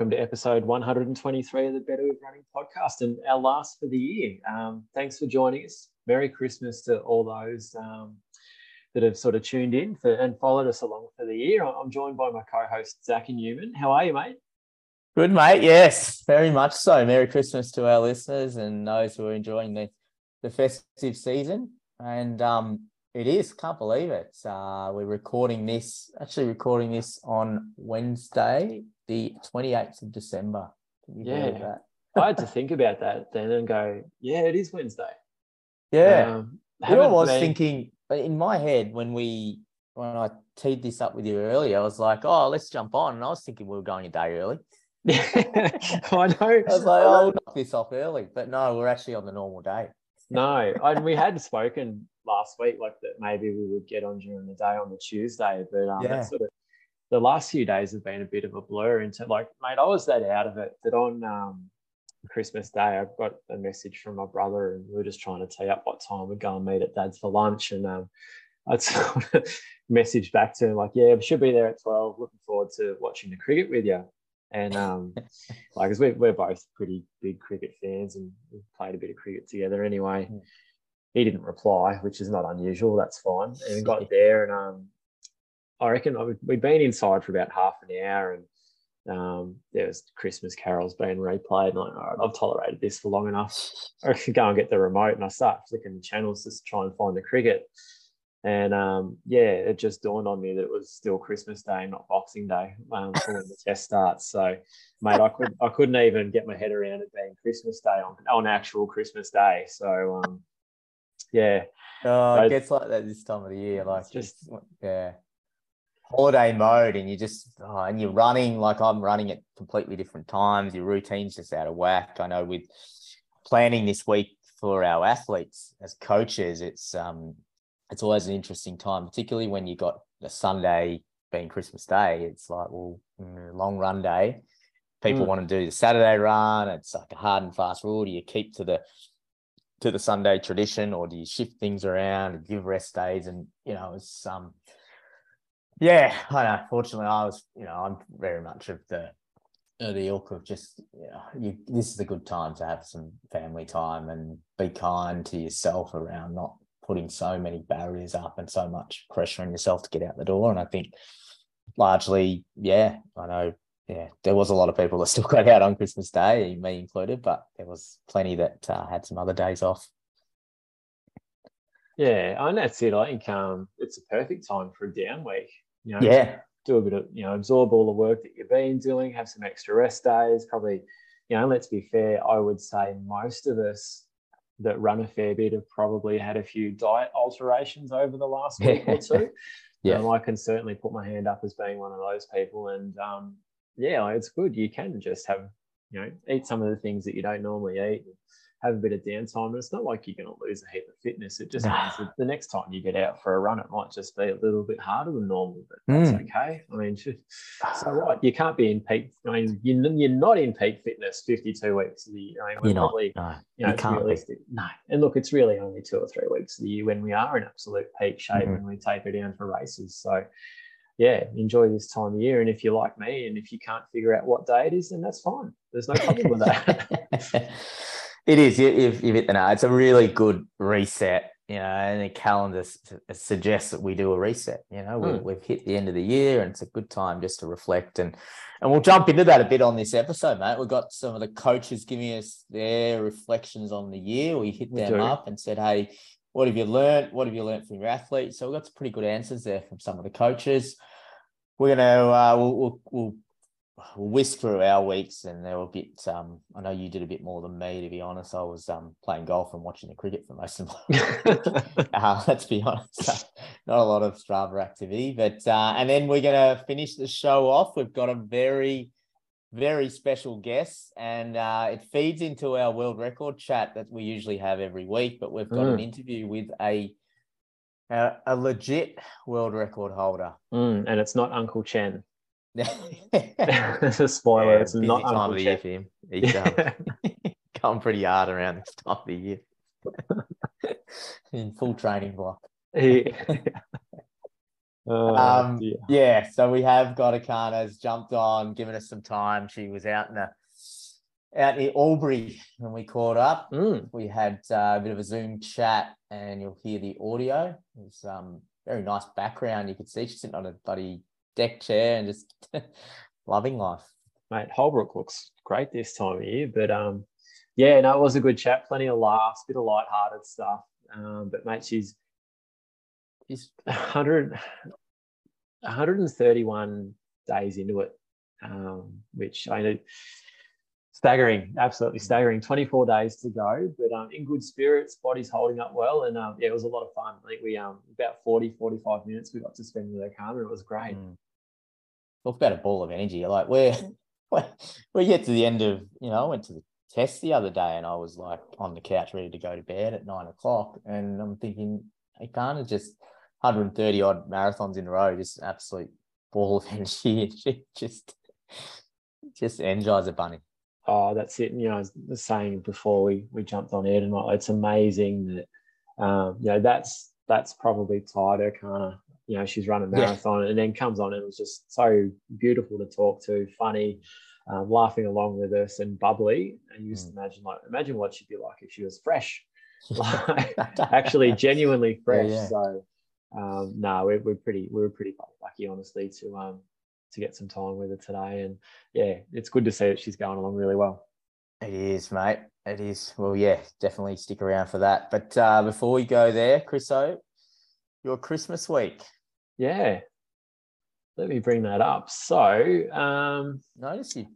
Welcome to episode 123 of the Better with Running podcast and our last for the year. Um, thanks for joining us. Merry Christmas to all those um, that have sort of tuned in for, and followed us along for the year. I'm joined by my co host, Zach and Newman. How are you, mate? Good, mate. Yes, very much so. Merry Christmas to our listeners and those who are enjoying the, the festive season. And um, it is, can't believe it. Uh, we're recording this, actually recording this on Wednesday, the 28th of December. yeah. I had to think about that then and go, yeah, it is Wednesday. Yeah. Um, I was been... thinking in my head when we, when I teed this up with you earlier, I was like, oh, let's jump on. And I was thinking we were going a day early. Yeah, I know. I was like, oh, we'll knock this off early. But no, we're actually on the normal day. no, and we had spoken last week, like that maybe we would get on during the day on the Tuesday, but um, yeah. sort of the last few days have been a bit of a blur into like, mate, I was that out of it that on um, Christmas Day, I got a message from my brother and we were just trying to tee up what time we'd go and meet at dad's for lunch. And um, I'd sort of message back to him like, yeah, we should be there at 12. Looking forward to watching the cricket with you. And um, like, as we're, we're both pretty big cricket fans and we've played a bit of cricket together anyway. Mm. He didn't reply, which is not unusual. That's fine. And we got there and um, I reckon we'd been inside for about half an hour and um, there was Christmas carols being replayed. And like, all right, I've tolerated this for long enough. I could go and get the remote and I start flicking the channels just to try and find the cricket. And um, yeah, it just dawned on me that it was still Christmas Day, not Boxing Day, um, when the test starts. So, mate, I could I couldn't even get my head around it being Christmas Day on on actual Christmas Day. So, um, yeah, oh, it gets like that this time of the year. Like just yeah, holiday mode and you're just oh, and you're running like I'm running at completely different times. Your routine's just out of whack. I know with planning this week for our athletes as coaches, it's um it's always an interesting time, particularly when you got a Sunday being Christmas Day. It's like well, long run day. People mm. want to do the Saturday run. It's like a hard and fast rule. Do you keep to the to the Sunday tradition, or do you shift things around and give rest days? And you know, it's um yeah, I know. Fortunately, I was, you know, I'm very much of the of the ilk of just, you know, you, this is a good time to have some family time and be kind to yourself around not putting so many barriers up and so much pressure on yourself to get out the door. And I think largely, yeah, I know, yeah, there was a lot of people that still got out on Christmas Day, me included, but there was plenty that uh, had some other days off. Yeah, and that's it. I think um, it's a perfect time for a down week. You know, yeah. Do a bit of, you know, absorb all the work that you've been doing, have some extra rest days. Probably, you know, let's be fair, I would say most of us that run a fair bit have probably had a few diet alterations over the last week or two. yeah. Um, I can certainly put my hand up as being one of those people. And um, yeah, it's good. You can just have, you know, eat some of the things that you don't normally eat have a bit of downtime. And it's not like you're going to lose a heap of fitness. It just means that the next time you get out for a run, it might just be a little bit harder than normal, but that's mm. okay. I mean, so what? You can't be in peak. I mean, you're, not in peak fitness 52 weeks of the year. I mean, we're you're probably, not. No, you know, you it's realistic. Be. No. And look, it's really only two or three weeks of the year when we are in absolute peak shape mm-hmm. and we taper down for races. So, yeah, enjoy this time of year. And if you're like me and if you can't figure out what day it is, then that's fine. There's no problem with that. It is. You've, you've hit the nail. It's a really good reset, you know, and the calendar suggests that we do a reset. You know, mm. we, have hit the end of the year and it's a good time just to reflect. And, and we'll jump into that a bit on this episode, mate. We've got some of the coaches giving us their reflections on the year. We hit we them do. up and said, hey, what have you learned? What have you learned from your athletes? So we've got some pretty good answers there from some of the coaches. We're gonna uh, we'll, we'll, we'll whisk through our weeks and they were a bit um I know you did a bit more than me to be honest. I was um playing golf and watching the cricket for most of my uh, let's be honest. not a lot of Strava activity. But uh and then we're gonna finish the show off. We've got a very very special guest, and uh, it feeds into our world record chat that we usually have every week. But we've got mm. an interview with a, a, a legit world record holder, mm, and it's not Uncle Chen. It's a spoiler. Yeah, it's not time of the year for him. He's um, come pretty hard around this time of the year. In full training block. He, Oh, um, yeah, so we have got a Erchana's jumped on, given us some time. She was out in a out in Albury when we caught up. Mm. We had uh, a bit of a Zoom chat, and you'll hear the audio. It's um very nice background. You could see she's sitting on a bloody deck chair and just loving life. Mate, Holbrook looks great this time of year, but um, yeah, no, it was a good chat. Plenty of laughs, bit of light-hearted stuff. Um, but mate, she's she's 100 131 days into it, um, which I know staggering, absolutely staggering. 24 days to go, but um, in good spirits, body's holding up well. And um, yeah, it was a lot of fun. I think we, um, about 40, 45 minutes we got to spend with Erchana. It was great. Mm. Talk about a ball of energy. Like we're, we get to the end of, you know, I went to the test the other day and I was like on the couch ready to go to bed at nine o'clock. And I'm thinking, Erchana just 130 odd marathons in a row, just absolute ball of energy. She just just energizer bunny. Oh, that's it. And, you know, I was saying before we we jumped on air tonight, it's amazing that um, you know that's that's probably tied her kind of you know she's run a marathon yeah. and then comes on and it was just so beautiful to talk to, funny, um, laughing along with us and bubbly. And you just mm. imagine like imagine what she'd be like if she was fresh, like actually genuinely fresh. Yeah, yeah. So um, no, we're, we're pretty we were pretty lucky, honestly, to um to get some time with her today. And yeah, it's good to see that she's going along really well. It is, mate. It is. Well, yeah, definitely stick around for that. But uh, before we go there, Chriso, your Christmas week. Yeah. Let me bring that up. So, um, notice you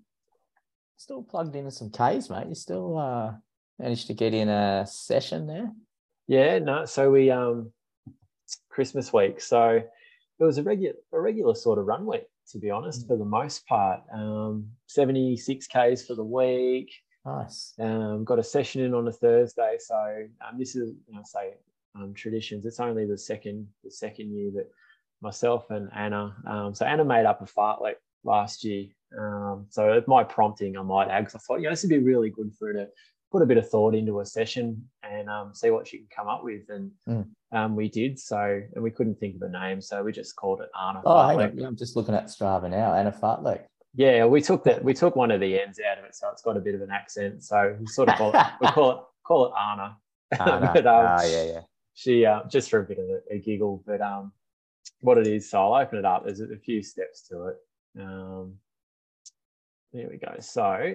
still plugged into some Ks, mate. You still uh, managed to get in a session there. Yeah, no. So we um Christmas week. So it was a regular a regular sort of run week, to be honest, mm. for the most part. Um, 76 Ks for the week. Nice. Um, got a session in on a Thursday. So um, this is, you know, say um, traditions. It's only the second the second year that myself and Anna. Um, so Anna made up a fartlek last year. Um, so at my prompting, I might add, because I thought, you know, this would be really good for her to put a bit of thought into a session and um, see what she can come up with. And mm. um, we did so, and we couldn't think of a name, so we just called it Anna. Oh, hang on. I'm just looking at Strava now. Anna Fartlek. Yeah, we took that. We took one of the ends out of it, so it's got a bit of an accent. So we sort of call it, we call it call it Anna. Anna. but, um, oh, yeah, yeah. She uh, just for a bit of a, a, giggle, but um, what it is. So I'll open it up. There's a few steps to it. Um, there we go. So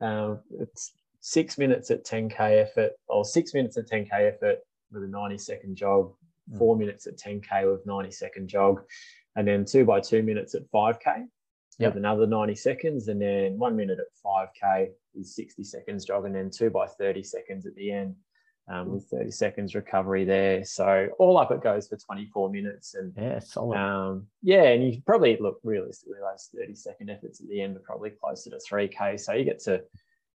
um, it's six minutes at 10k effort, or six minutes at 10k effort with a 90 second jog, mm. four minutes at 10k with 90 second jog, and then two by two minutes at 5k yep. with another 90 seconds, and then one minute at 5k is 60 seconds jog, and then two by 30 seconds at the end. Um, with 30 seconds recovery there. So all up it goes for 24 minutes. And yeah, solid. Um, yeah, and you probably look realistically, those 30 second efforts at the end are probably closer to 3K. So you get to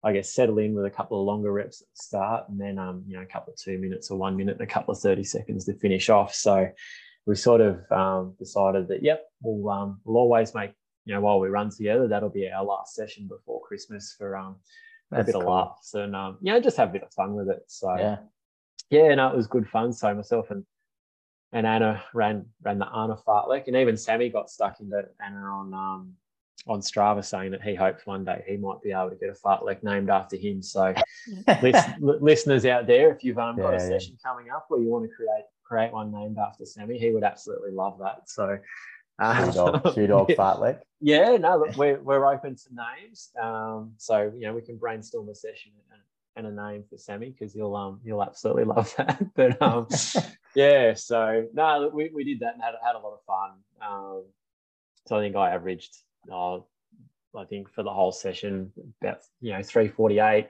I guess, settle in with a couple of longer reps at the start and then, um, you know, a couple of two minutes or one minute and a couple of 30 seconds to finish off. So we sort of um, decided that, yep, we'll, um, we'll always make, you know, while we run together, that'll be our last session before Christmas for um, a bit cool. of laughs and, um, you know, just have a bit of fun with it. So, yeah, yeah no, it was good fun. So myself and and Anna ran ran the Anna Fartlek, and even Sammy got stuck into Anna on um, on Strava saying that he hopes one day he might be able to get a fartlek named after him. So, listeners out there, if you've um, got yeah, a session yeah. coming up where you want to create create one named after Sammy, he would absolutely love that. So, uh, shoe dog, shoe dog fartlek. Yeah, no, look, we're we're open to names. Um, so you know we can brainstorm a session and, and a name for Sammy because he'll um you'll absolutely love that. but um, yeah, so no, we, we did that and had had a lot of fun. Um, so I think I averaged uh, I think for the whole session, about you know 348,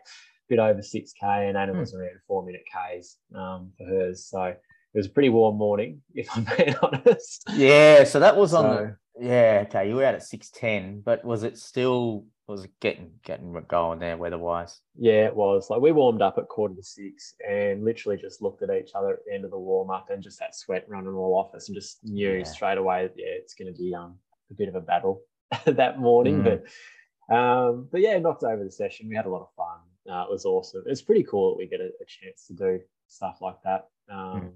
bit over 6k, and Anna hmm. was around four minute k's um, for hers. So it was a pretty warm morning, if I'm being honest. Yeah, so that was on so, the yeah, okay. You were out at 610, but was it still was getting getting going there weather-wise. Yeah, it was. Like we warmed up at quarter to six and literally just looked at each other at the end of the warm-up and just that sweat running all off us and just knew yeah. straight away that, yeah, it's gonna be um a bit of a battle that morning. Mm. But um, but yeah, knocked over the session. We had a lot of fun. Uh, it was awesome. It's pretty cool that we get a, a chance to do stuff like that. Um, mm.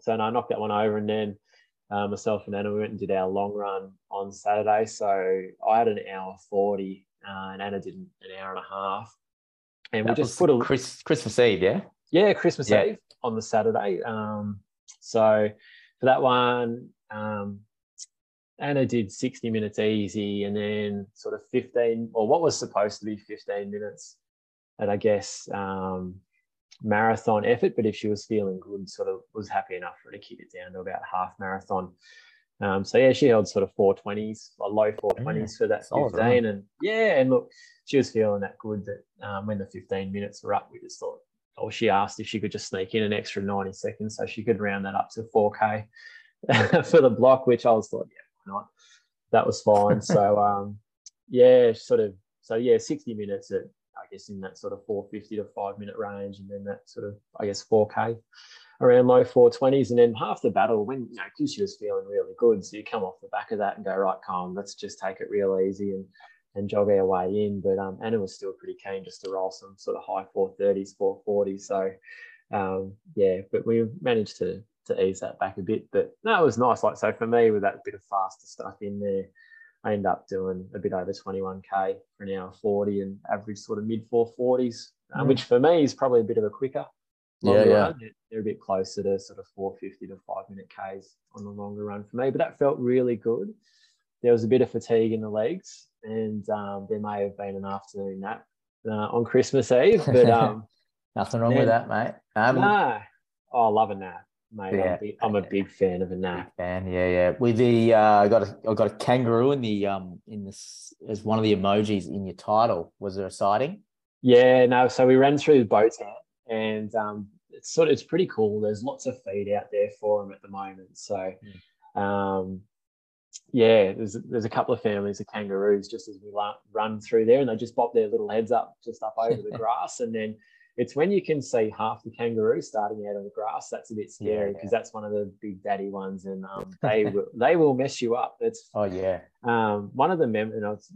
So no, I knocked that one over, and then uh, myself and Anna we went and did our long run on Saturday. So I had an hour forty, uh, and Anna did an hour and a half. And that we just put a Chris, Christmas Eve, yeah, yeah, Christmas yeah. Eve on the Saturday. Um, so for that one, um, Anna did 60 minutes easy and then sort of 15 or what was supposed to be 15 minutes and I guess um, marathon effort, but if she was feeling good, sort of was happy enough for her to keep it down to about half marathon. Um, so yeah, she held sort of 420s, or low 420s yeah, for that 15. Right? And yeah, and look, she was feeling that good that um, when the 15 minutes were up, we just thought, or she asked if she could just sneak in an extra 90 seconds so she could round that up to 4K for the block, which I was thought, yeah, why not? That was fine. so um, yeah, sort of, so yeah, 60 minutes at I guess in that sort of 450 to five minute range, and then that sort of I guess 4K around low 420s, and then half the battle when you know because she was feeling really good, so you come off the back of that and go right, calm, let's just take it real easy and and jog our way in. But um, Anna was still pretty keen just to roll some sort of high 430s, 440s. So um, yeah, but we managed to to ease that back a bit. But no, it was nice. Like so for me, with that bit of faster stuff in there, I end up doing a bit over 21k for an hour 40 and average sort of mid 440s, um, mm. which for me is probably a bit of a quicker. Yeah, yeah. Run. They're a bit closer to sort of 450 to five minute Ks on the longer run for me, but that felt really good. There was a bit of fatigue in the legs, and um, there may have been an afternoon nap uh, on Christmas Eve, but um, nothing wrong then, with that, mate. Um, nah, oh, I love a nap mate. Yeah. I'm, big, I'm, a big fan of a nap. fan, yeah, yeah. With the, uh, I got a, I got a kangaroo in the, um, in this as one of the emojis in your title. Was there a sighting? Yeah, no. So we ran through the boat and um, it's sort of it's pretty cool. There's lots of feed out there for them at the moment. So, mm. um, yeah, there's there's a couple of families of kangaroos just as we run through there, and they just pop their little heads up just up over the grass, and then it's when you can see half the kangaroo starting out on the grass that's a bit scary because yeah, yeah. that's one of the big daddy ones and um, they will they will mess you up it's oh yeah um, one of the members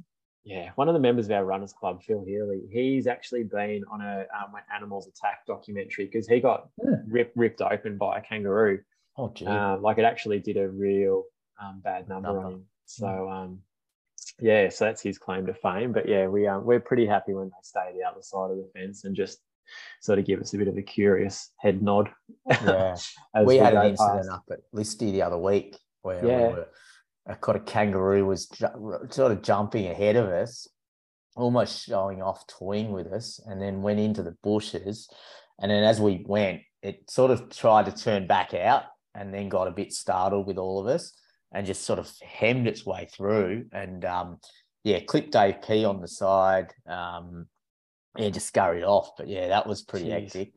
yeah one of the members of our runners club phil healy he's actually been on a um, an animals attack documentary because he got yeah. ripped ripped open by a kangaroo oh gee. Um, like it actually did a real um, bad number, number, on him so hmm. um, yeah, so that's his claim to fame. But yeah, we um, we're pretty happy when they stay the other side of the fence and just sort of give us a bit of a curious head nod. Yeah, we, we, had an incident past. up at Listy the other week where yeah. we were, a kind of kangaroo was ju- sort of jumping ahead of us, almost showing off toying with us, and then went into the bushes. And then as we went, it sort of tried to turn back out and then got a bit startled with all of us and just sort of hemmed its way through. And um, yeah, clipped Dave P on the side. Um, yeah, just scurried off. But yeah, that was pretty Jeez. hectic.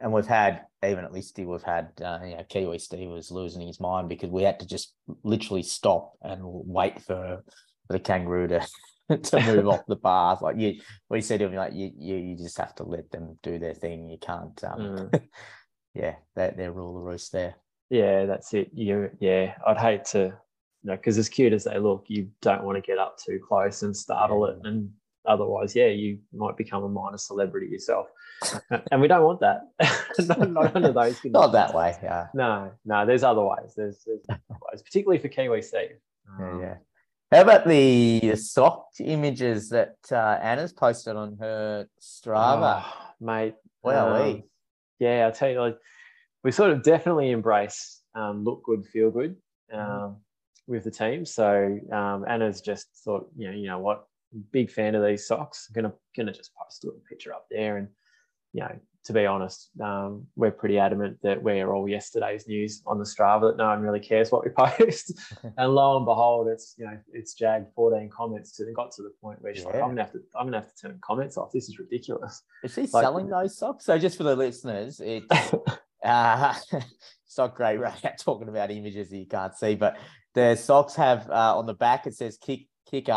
And we've had even at least we've had uh, you know Kiwi Steve was losing his mind because we had to just literally stop and wait for, for the kangaroo to to move off the path. Like you, we said to him, like you, you, you just have to let them do their thing. You can't, um, mm. yeah, they're, they're rule the roost there. Yeah, that's it. You, yeah, I'd hate to, you know, because as cute as they look, you don't want to get up too close and startle yeah. it and otherwise, yeah, you might become a minor celebrity yourself. and we don't want that. not, not under those conditions. Not that way. Yeah. No, no, there's other ways. There's, there's ways, particularly for Kiwi Steve. Yeah, yeah. How about the sock images that uh, Anna's posted on her Strava? Oh, mate. Well, um, yeah, I'll tell you, like, we sort of definitely embrace um, look good, feel good mm. with the team. So um, Anna's just thought, you know, you know what, big fan of these socks. Gonna gonna just post a little picture up there, and you know, to be honest, um, we're pretty adamant that we're all yesterday's news on the Strava that no one really cares what we post. and lo and behold, it's you know it's jagged 14 comments to it got to the point where she's yeah. like, I'm gonna have to I'm gonna have to turn comments off. This is ridiculous. Is she like, selling those socks? So just for the listeners, it's uh, it's not great right now talking about images that you can't see, but the socks have uh, on the back it says kick kick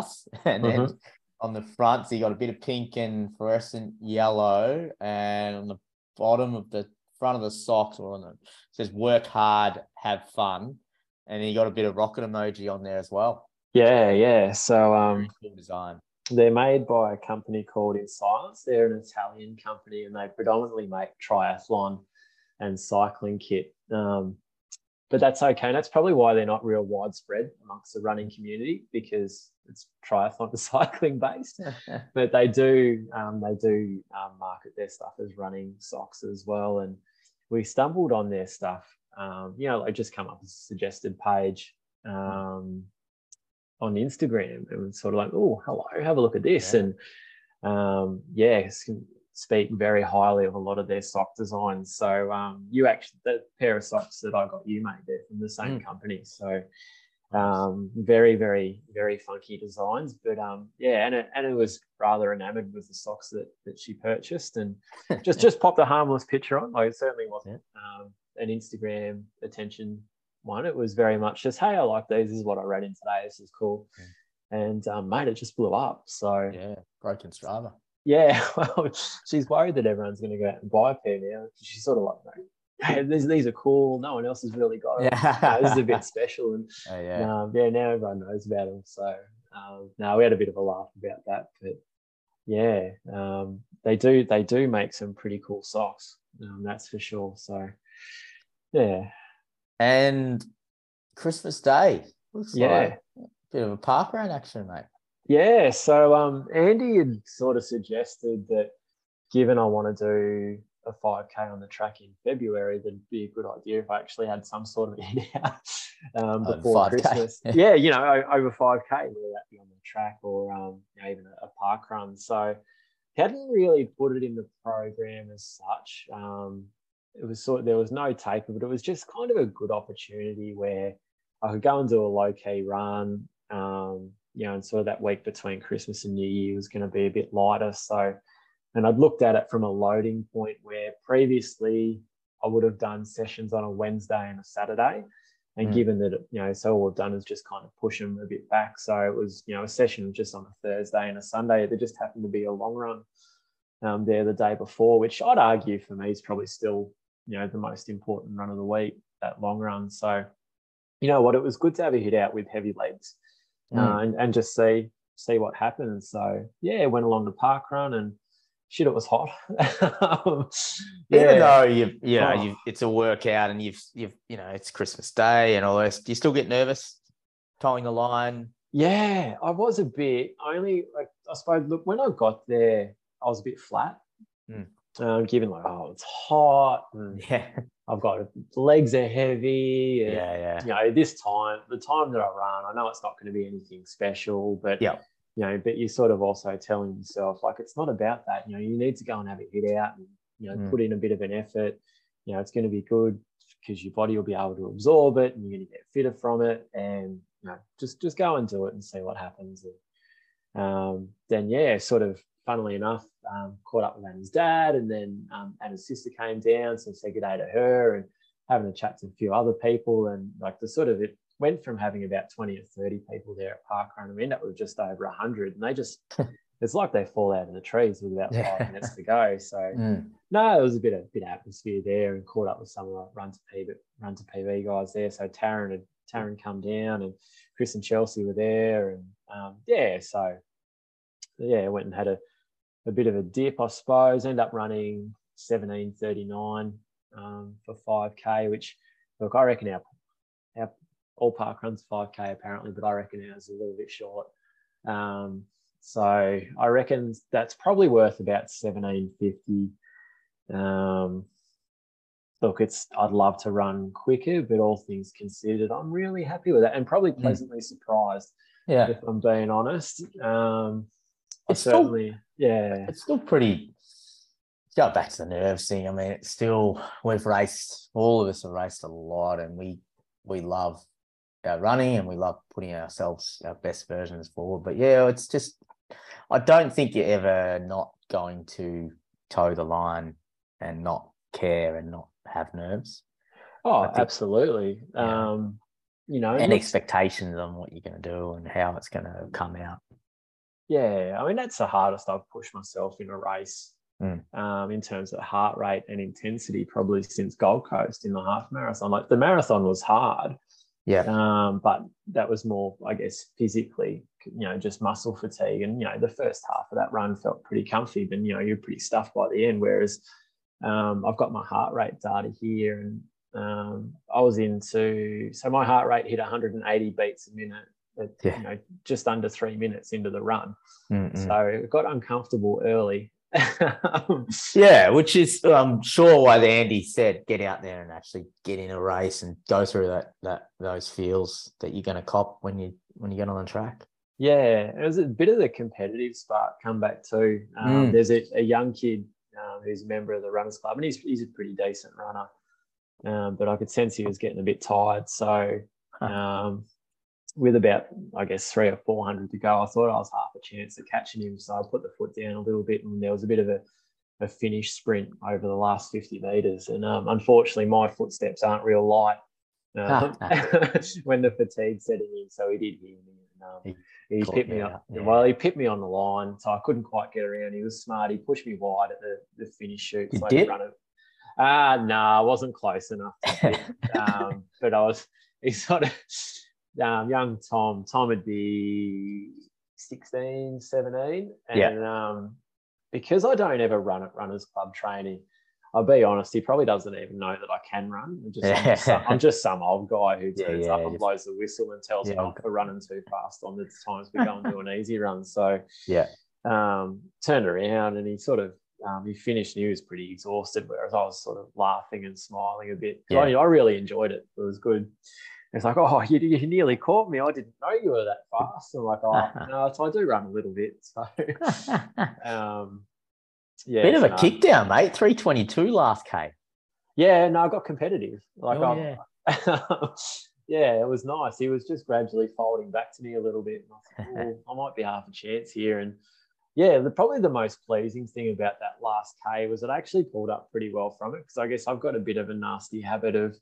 up and then mm-hmm. on the front, so you got a bit of pink and fluorescent yellow, and on the bottom of the front of the socks or on the says "Work hard, have fun," and then you got a bit of rocket emoji on there as well. Yeah, yeah. So um, cool design. They're made by a company called Incylence. They're an Italian company, and they predominantly make triathlon and cycling kit. Um, but that's okay. And that's probably why they're not real widespread amongst the running community because it's triathlon cycling based. but they do um, they do um, market their stuff as running socks as well. And we stumbled on their stuff. Um, you know, like just come up as a suggested page um, on Instagram, and was sort of like, oh, hello, have a look at this, yeah. and um, yeah, speak very highly of a lot of their sock designs. So um, you actually the pair of socks that I got you made they're from the same mm. company. So um, very very very funky designs, but um, yeah, and it, and it was rather enamored with the socks that that she purchased, and just just popped a harmless picture on. Like it certainly wasn't um, an Instagram attention one. It was very much just hey, I like these. This is what I read in today. This is cool. Yeah. And um, mate, it just blew up. So yeah, broken Strava. Yeah, well, she's worried that everyone's going to go out and buy a pair now. She's sort of like, hey, these, these are cool. No one else has really got them. Yeah. this is a bit special. And oh, yeah. Um, yeah, now everyone knows about them. So um, now we had a bit of a laugh about that. But yeah, um, they do they do make some pretty cool socks. Um, that's for sure. So yeah. And Christmas Day looks yeah. like a bit of a park run action, mate. Yeah, so um, Andy had sort of suggested that given I want to do a 5K on the track in February, that'd be a good idea if I actually had some sort of in out um, before Christmas. yeah, you know, over 5K, whether that be on the track or um, you know, even a, a, park run. So hadn't really put it in the program as such. Um, it was sort of, there was no taper, but it was just kind of a good opportunity where I could go and do a low key run. Um, you know, and sort of that week between Christmas and New Year was going to be a bit lighter. So, and I'd looked at it from a loading point where previously I would have done sessions on a Wednesday and a Saturday. And mm. given that, you know, so all we've done is just kind of push them a bit back. So it was, you know, a session just on a Thursday and a Sunday. There just happened to be a long run um, there the day before, which I'd argue for me is probably still, you know, the most important run of the week, that long run. So, you know what, it was good to have a hit out with heavy legs mm. uh, and, and just see see what happens. So yeah, went along the park run and shit, it was hot. um, yeah. Even though you you know oh. you it's a workout and you've you've you know it's Christmas Day and all this, do you still get nervous towing the line? Yeah, I was a bit. Only like I suppose. Look, when I got there, I was a bit flat. Mm. Um, given like, oh, it's hot. yeah. I've got legs are heavy. And, yeah, yeah. You know, this time, the time that I run, I know it's not going to be anything special, but yeah, you know, but you're sort of also telling yourself like it's not about that. You know, you need to go and have a hit out and you know mm. put in a bit of an effort. You know, it's going to be good because your body will be able to absorb it and you're going to get fitter from it. And you know, just just go and do it and see what happens. And um, then yeah, sort of funnily enough, um, caught up with Anna's dad, and then um, Anna's sister came down, so said good day to her, and having a chat to a few other people, and like the sort of it went from having about twenty or thirty people there at Parkrun, and we ended up with just over hundred, and they just it's like they fall out of the trees with about five minutes to go. So mm. no, it was a bit of bit of atmosphere there, and caught up with some of the run to PV, run to PB guys there. So Taryn had Taryn come down, and Chris and Chelsea were there, and um, yeah, so yeah, went and had a a bit of a dip, I suppose. End up running 17:39 um, for 5k, which look, I reckon our all park runs 5k apparently, but I reckon ours is a little bit short. Um, so I reckon that's probably worth about 1750. Um, look, it's I'd love to run quicker, but all things considered, I'm really happy with that and probably hmm. pleasantly mm. surprised. Yeah, if I'm being honest. Um, it's certainly, still, yeah. It's still pretty. Go back to the nerves thing. I mean, it's still we've raced. All of us have raced a lot, and we we love our running, and we love putting ourselves our best versions forward. But yeah, it's just I don't think you're ever not going to toe the line and not care and not have nerves. Oh, think, absolutely. Yeah. Um, you know, and expectations on what you're going to do and how it's going to come out. Yeah, I mean that's the hardest I've pushed myself in a race mm. um, in terms of heart rate and intensity, probably since Gold Coast in the half marathon. Like the marathon was hard, yeah, um, but that was more, I guess, physically, you know, just muscle fatigue. And you know, the first half of that run felt pretty comfy, but you know, you're pretty stuffed by the end. Whereas um, I've got my heart rate data here, and um, I was into so my heart rate hit 180 beats a minute at, yeah. you know, just under three minutes into the run. Mm-mm. So it got uncomfortable early. yeah, which is I'm sure why the Andy said get out there and actually get in a race and go through that that those feels that you're going to cop when you when you get on the track. Yeah, it was a bit of the competitive spark come back too. Um, mm. There's a, a, young kid um, who's a member of the Runners Club, and he's he's a pretty decent runner. Um, but I could sense he was getting a bit tired. So um, with about, I guess, three or 400 to go, I thought I was half a chance of catching him. So I put the foot down a little bit and there was a bit of a, a finish sprint over the last 50 meters. And um, unfortunately, my footsteps aren't real light uh, when the fatigue setting in. So he did hear me. And, um, he, he pipped me up. Yeah. Well, he pipped me on the line, so I couldn't quite get around. He was smart. He pushed me wide at the, the finish shoot. You so did? Run it. Ah, uh, no, nah, I wasn't close enough. um, but I was. He sort of um, young Tom, Tom would be 16, 17. And yeah. um, because I don't ever run at Runners Club training, I'll be honest, he probably doesn't even know that I can run. I'm just, I'm just, some, I'm just some old guy who turns yeah, yeah, up and blows the whistle and tells me I'm running too fast on the times we go and do an easy run. So yeah, um, turned around and he sort of um, he finished and he was pretty exhausted, whereas I was sort of laughing and smiling a bit. Yeah. I, I really enjoyed it. It was good it's like, oh, you, you nearly caught me. I didn't know you were that fast. I'm like, oh, no, so I do run a little bit. So, um, yeah. Bit of a no. kick down, mate. 322 last K. Yeah, no, I got competitive. Like, oh, yeah. yeah, it was nice. He was just gradually folding back to me a little bit. I, thought, oh, I might be half a chance here. And yeah, the, probably the most pleasing thing about that last K was it actually pulled up pretty well from it because I guess I've got a bit of a nasty habit of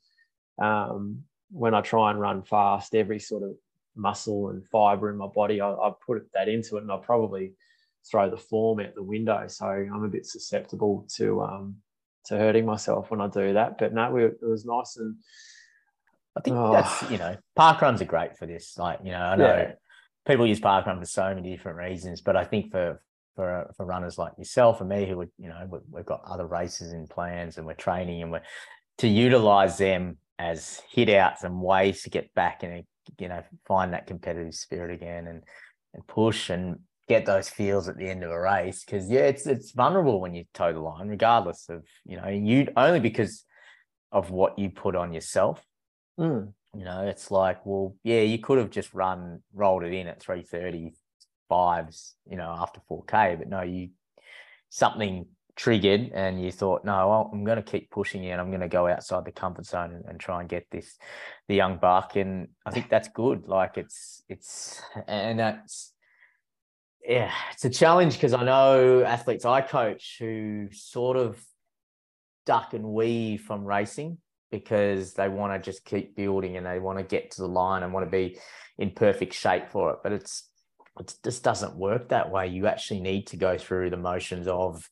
um, when I try and run fast, every sort of muscle and fiber in my body, I, I put that into it, and I probably throw the form out the window. So I'm a bit susceptible to um, to hurting myself when I do that. But no, it was nice and. I think oh. that's you know park runs are great for this. Like you know, I know yeah. people use park run for so many different reasons, but I think for for for runners like yourself and me who would you know we've got other races in plans and we're training and we're to utilize them as hit outs and ways to get back and you know find that competitive spirit again and and push and get those feels at the end of a race because yeah it's it's vulnerable when you toe the line regardless of you know you only because of what you put on yourself mm. you know it's like well yeah you could have just run rolled it in at 330 fives you know after 4k but no you something triggered and you thought, no, I'm going to keep pushing it. And I'm going to go outside the comfort zone and, and, try and get this, the young buck. And I think that's good. Like it's, it's, and that's, yeah, it's a challenge because I know athletes I coach who sort of duck and weave from racing because they want to just keep building and they want to get to the line and want to be in perfect shape for it. But it's, it just doesn't work that way. You actually need to go through the motions of,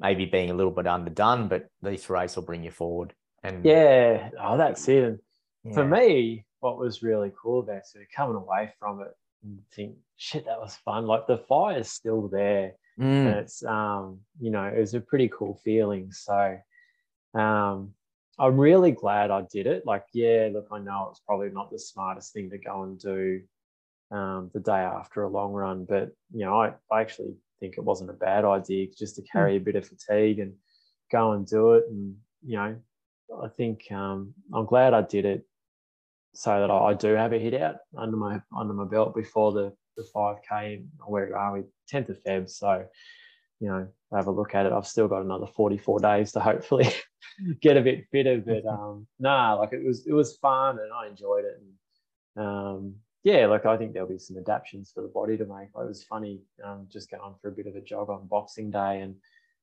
maybe being a little bit underdone, but this race will bring you forward. And yeah, oh, that's it. And yeah. for me, what was really cool about it, coming away from it and think, shit, that was fun. Like the fire's still there. Mm. And it's um, you know, it was a pretty cool feeling. So um I'm really glad I did it. Like, yeah, look, I know it's probably not the smartest thing to go and do um, the day after a long run, but you know, I, I actually think it wasn't a bad idea just to hmm. carry a bit of fatigue and go and do it. And you know, I think um, I'm glad I did it so that I, I, do have a hit out under my under my belt before the the 5k. Where are we? 10th of Feb. So you know, have a look at it. I've still got another 44 days to hopefully get a bit fitter. But um, nah, like it was it was fun and I enjoyed it. And um, yeah, like I think there'll be some adaptations for the body to make. Like, it was funny um, just going for a bit of a jog on Boxing Day, and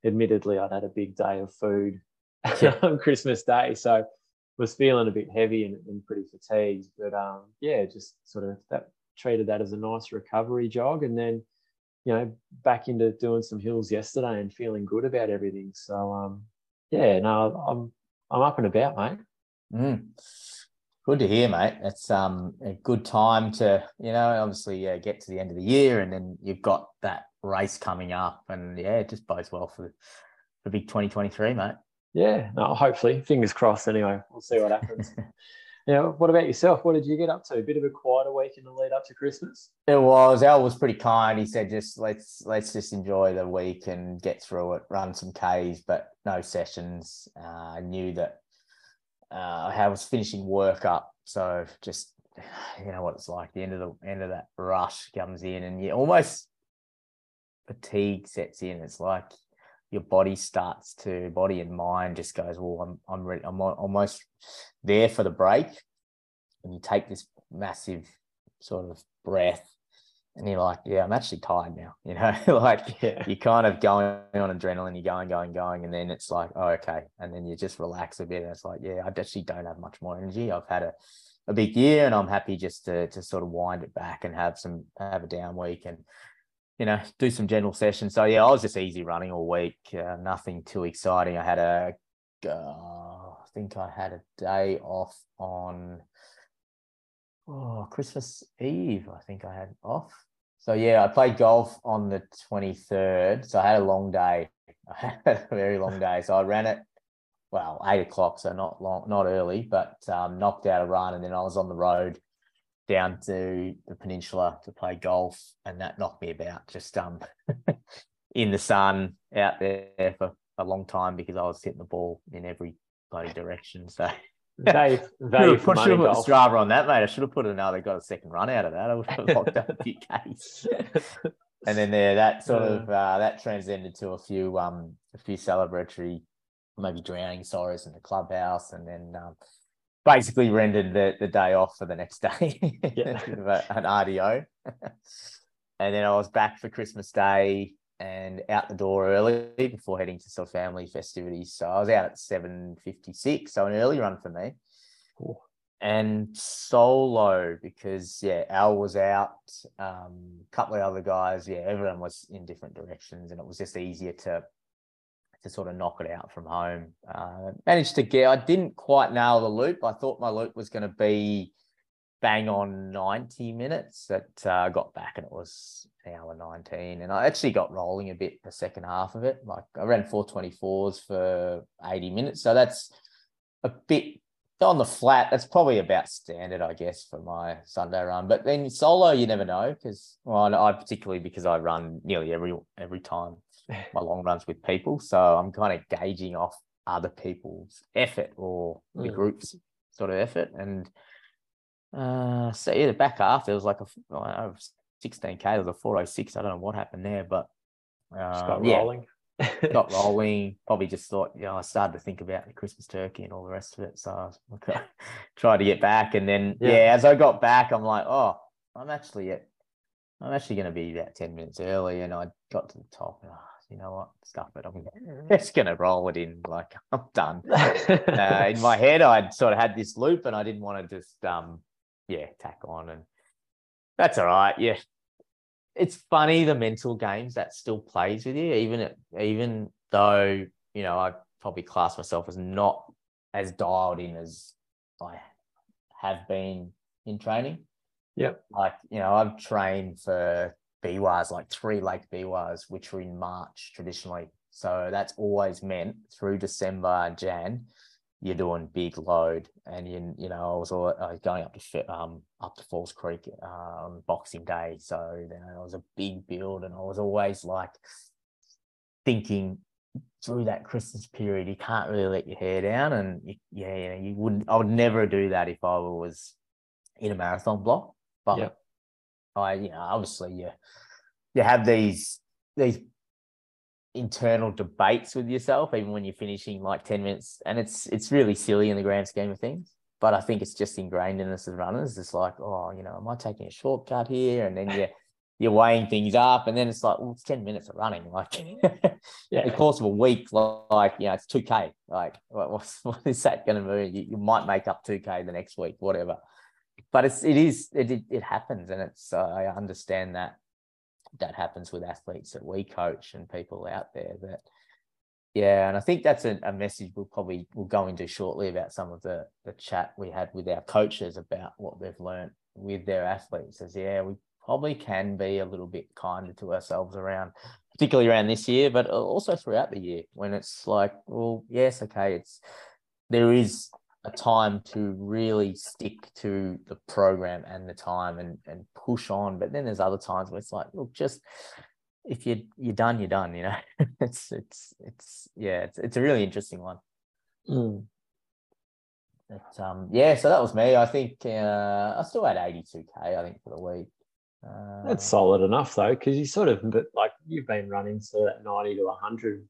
admittedly, I'd had a big day of food on Christmas Day, so was feeling a bit heavy and, and pretty fatigued. But um, yeah, just sort of that treated that as a nice recovery jog, and then you know back into doing some hills yesterday and feeling good about everything. So um, yeah, no, I'm I'm up and about, mate. Mm. Good to hear, mate. It's um a good time to you know obviously uh, get to the end of the year, and then you've got that race coming up, and yeah, it just bodes well for for big 2023, mate. Yeah, no, hopefully, fingers crossed. Anyway, we'll see what happens. yeah, what about yourself? What did you get up to? A bit of a quieter week in the lead up to Christmas. It was. Al was pretty kind. He said, "Just let's let's just enjoy the week and get through it. Run some Ks, but no sessions." Uh, I knew that uh, I was finishing work up, so just you know what it's like. The end of the end of that rush comes in, and you almost fatigue sets in. It's like your body starts to body and mind just goes, well, I'm I'm ready. I'm almost there for the break, and you take this massive sort of breath, and you're like, yeah, I'm actually tired now. You know, like yeah. you're kind of going on adrenaline, you're going, going, going, and then it's like, oh, okay, and then you just relax a bit, and it's like, yeah, I actually don't have much more energy. I've had a a big year, and I'm happy just to to sort of wind it back and have some have a down week and you know, do some general sessions. So yeah, I was just easy running all week. Uh, nothing too exciting. I had a, uh, I think I had a day off on oh Christmas Eve. I think I had off. So yeah, I played golf on the twenty third. So I had a long day. I had a very long day. So I ran it. Well, eight o'clock, so not long, not early, but um, knocked out a run, and then I was on the road down to the peninsula to play golf, and that knocked me about just um in the sun out there for a long time because I was hitting the ball in every bloody direction. So they they put, should have put Strava on that, mate. I should have put another got a second run out of that. I would have locked up a few Ks. and then there, that sort of uh, that transcended to a few um a few celebratory, maybe drowning sorrows in the clubhouse, and then um, basically rendered the, the day off for the next day, yeah. an RDO. and then I was back for Christmas Day and out the door early before heading to some family festivities. So I was out at 7.56, so an early run for me. Ooh. And solo because yeah, Al was out, um, a couple of other guys, yeah, everyone was in different directions, and it was just easier to to sort of knock it out from home. Uh, managed to get, I didn't quite nail the loop. I thought my loop was going to be bang on 90 minutes. That uh, got back and it was an hour 19. And I actually got rolling a bit the second half of it. Like I ran 424s for 80 minutes. So that's a bit on the flat. That's probably about standard, I guess, for my Sunday run. But then solo, you never know because, well, I particularly because I run nearly every every time my long runs with people. So I'm kind of gauging off other people's effort or the mm. group's sort of effort. And uh, so yeah, the back half there was like a know, 16k. There was a 406. I don't know what happened there, but uh, got yeah, rolling. got rolling. Probably just thought, you know, I started to think about the Christmas turkey and all the rest of it. So I tried to get back, and then yeah. yeah, as I got back, I'm like, oh, I'm actually at I'm actually going to be about 10 minutes early. And I got to the top. And, oh, you know what, stuff it. I'm just going to roll it in. Like I'm done. uh, in my head, I'd sort of had this loop, and I didn't want to just, um, yeah, tack on, and that's all right. Yeah, it's funny the mental games that still plays with you, even even though you know I probably class myself as not as dialed in as I have been in training. Yep. Like, you know, I've trained for BWAS, like three lake BWAS, which were in March traditionally. So that's always meant through December and Jan, you're doing big load. And you, you know, I was, all, I was going up to um up to Falls Creek on Boxing Day. So you know, it was a big build, and I was always like thinking through that Christmas period, you can't really let your hair down, and you, yeah, you know, you wouldn't. I would never do that if I was in a marathon block. But yep. I, you know, obviously you you have these these internal debates with yourself, even when you're finishing like 10 minutes. And it's it's really silly in the grand scheme of things. But I think it's just ingrained in us as runners. It's like, oh, you know, am I taking a shortcut here? And then you you're weighing things up, and then it's like, well, it's 10 minutes of running. Like, yeah, the course of a week, like, you know, it's 2K. Like, what, what is that going to mean? You, you, might make up 2K the next week, whatever. But it's, it is, it, it, it happens. And it's, uh, I understand that that happens with athletes that we coach and people out there that, yeah, and I think that's a, a message we'll probably we'll go into shortly about some of the the chat we had with our coaches about what they've learned with their athletes. As yeah, we probably can be a little bit kinder to ourselves around, particularly around this year, but also throughout the year when it's like, well, yes, okay, it's there is a time to really stick to the program and the time and and push on. But then there's other times where it's like, look, just if you you're done, you're done. You know, it's it's it's yeah, it's it's a really interesting one. Mm. But, um, yeah, so that was me. I think uh, I still had 82k. I think for the week. Uh, That's solid enough though, because you sort of like you've been running sort of that 90 to 100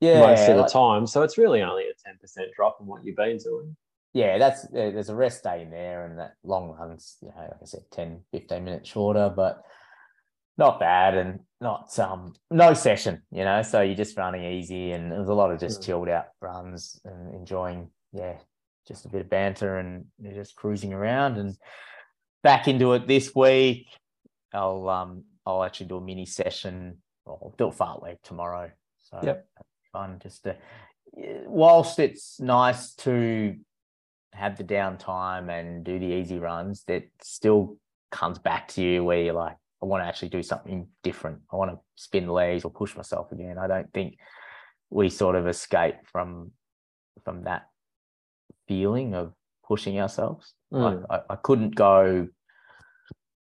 yeah, most of the like, time. So it's really only a 10% drop in what you've been doing. Yeah, that's there's a rest day in there, and that long runs, you know, like I said, 10, 15 minutes shorter, but not bad and not um no session, you know. So you're just running easy, and it was a lot of just mm. chilled out runs and enjoying, yeah, just a bit of banter and you're just cruising around and back into it this week. I'll um I'll actually do a mini session. I'll do a fart fartlek tomorrow. So yep. Fun just to whilst it's nice to have the downtime and do the easy runs, that still comes back to you where you're like, I want to actually do something different. I want to spin legs or push myself again. I don't think we sort of escape from from that feeling of pushing ourselves. Mm. I, I, couldn't go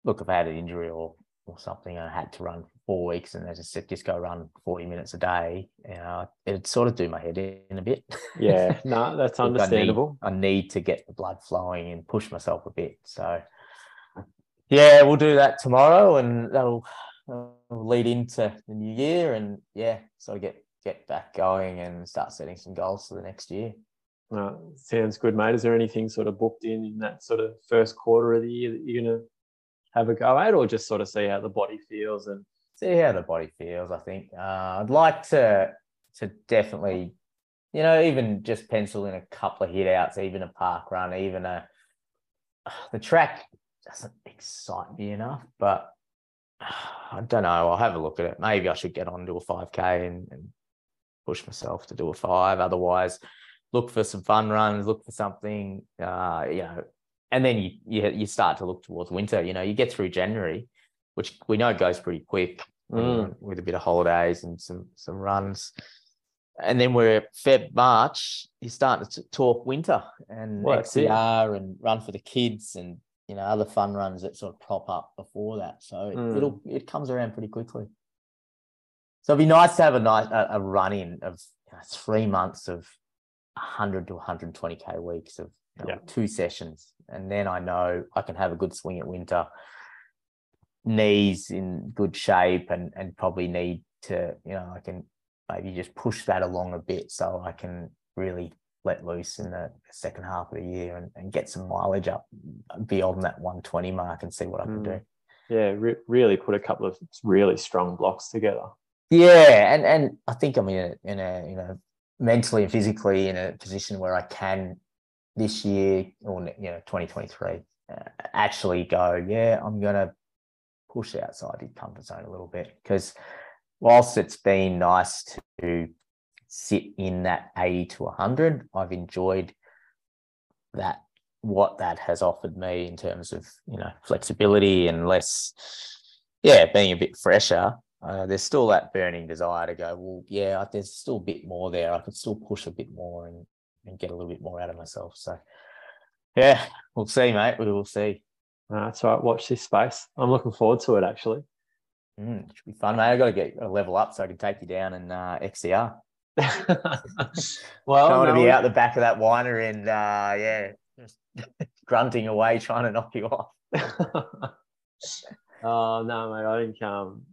look if I had an injury or or something I had to run four weeks and as I said, just go run 40 minutes a day, you know, it'd sort of do my head in a bit. Yeah, no, that's understandable. I need, I need, to get the blood flowing and push myself a bit. So yeah, we'll do that tomorrow and that'll, that'll lead into the new year and yeah, sort of get get back going and start setting some goals for the next year. Uh, sounds good, mate. Is there anything sort of booked in in that sort of first quarter of the year that you're going to have a go at, or just sort of see how the body feels and see how the body feels? I think uh, I'd like to to definitely, you know, even just pencil in a couple of hit outs, even a park run, even a the track doesn't excite me enough, but I don't know. I'll have a look at it. Maybe I should get on to a 5K and, and push myself to do a five. Otherwise, look for some fun runs, look for something, uh, you know, and then you, you you start to look towards winter. You know, you get through January, which we know goes pretty quick mm. with a bit of holidays and some some runs, and then we're Feb March. You're starting to talk winter and well, XCR and run for the kids and you know other fun runs that sort of prop up before that. So mm. it'll it comes around pretty quickly. So it'd be nice to have a nice a, a run in of you know, three months of 100 to 120k weeks of you know, yeah. two sessions, and then I know I can have a good swing at winter. Knees in good shape, and and probably need to you know I can maybe just push that along a bit so I can really let loose in the second half of the year and, and get some mileage up beyond that 120 mark and see what I can mm. do. Yeah, re- really put a couple of really strong blocks together. Yeah, and and I think I'm in a in a you know mentally and physically in a position where I can this year or you know 2023 uh, actually go yeah I'm gonna push outside the comfort zone a little bit because whilst it's been nice to sit in that 80 to 100 I've enjoyed that what that has offered me in terms of you know flexibility and less yeah being a bit fresher uh, there's still that burning desire to go, well, yeah, there's still a bit more there. I could still push a bit more and, and get a little bit more out of myself. So, yeah, we'll see, mate. We will see. Uh, that's right. Watch this space. I'm looking forward to it, actually. Mm, it should be fun, mate. I got to get a level up so I can take you down and uh, XCR. well, I want to be out the back of that winery and uh, yeah, just grunting away trying to knock you off. oh no, mate! I think um,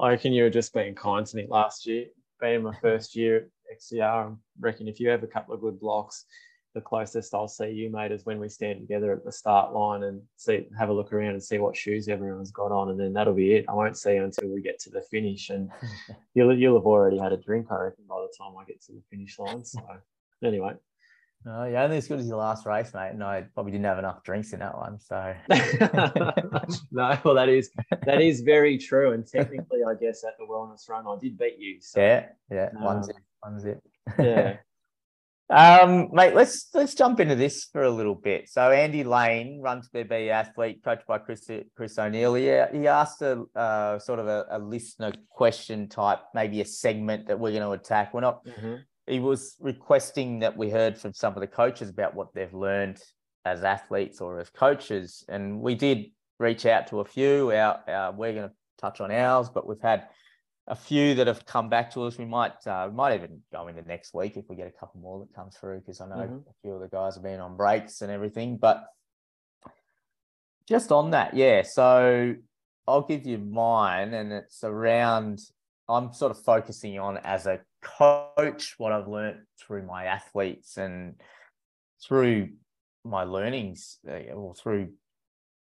I reckon you were just being kind to me last year. Being my first year at XCR, I reckon if you have a couple of good blocks, the closest I'll see you, mate, is when we stand together at the start line and see, have a look around and see what shoes everyone's got on, and then that'll be it. I won't see you until we get to the finish, and you'll you'll have already had a drink, I reckon, by the time I get to the finish line. So, anyway. No, you're only as good as your last race, mate. And I probably didn't have enough drinks in that one. So no, well that is that is very true. And technically, I guess at the wellness run, I did beat you. So, yeah, yeah, um, one zip, one zip. Yeah. Um, mate, let's let's jump into this for a little bit. So Andy Lane, runs BB athlete, coached by Chris Chris O'Neill. He, he asked a uh, sort of a, a, listener question type, maybe a segment that we're going to attack. We're not. Mm-hmm. He was requesting that we heard from some of the coaches about what they've learned as athletes or as coaches, and we did reach out to a few. Our, our we're going to touch on ours, but we've had a few that have come back to us. We might uh, might even go into next week if we get a couple more that come through because I know mm-hmm. a few of the guys have been on breaks and everything. But just on that, yeah. So I'll give you mine, and it's around. I'm sort of focusing on as a coach what I've learned through my athletes and through my learnings, uh, or through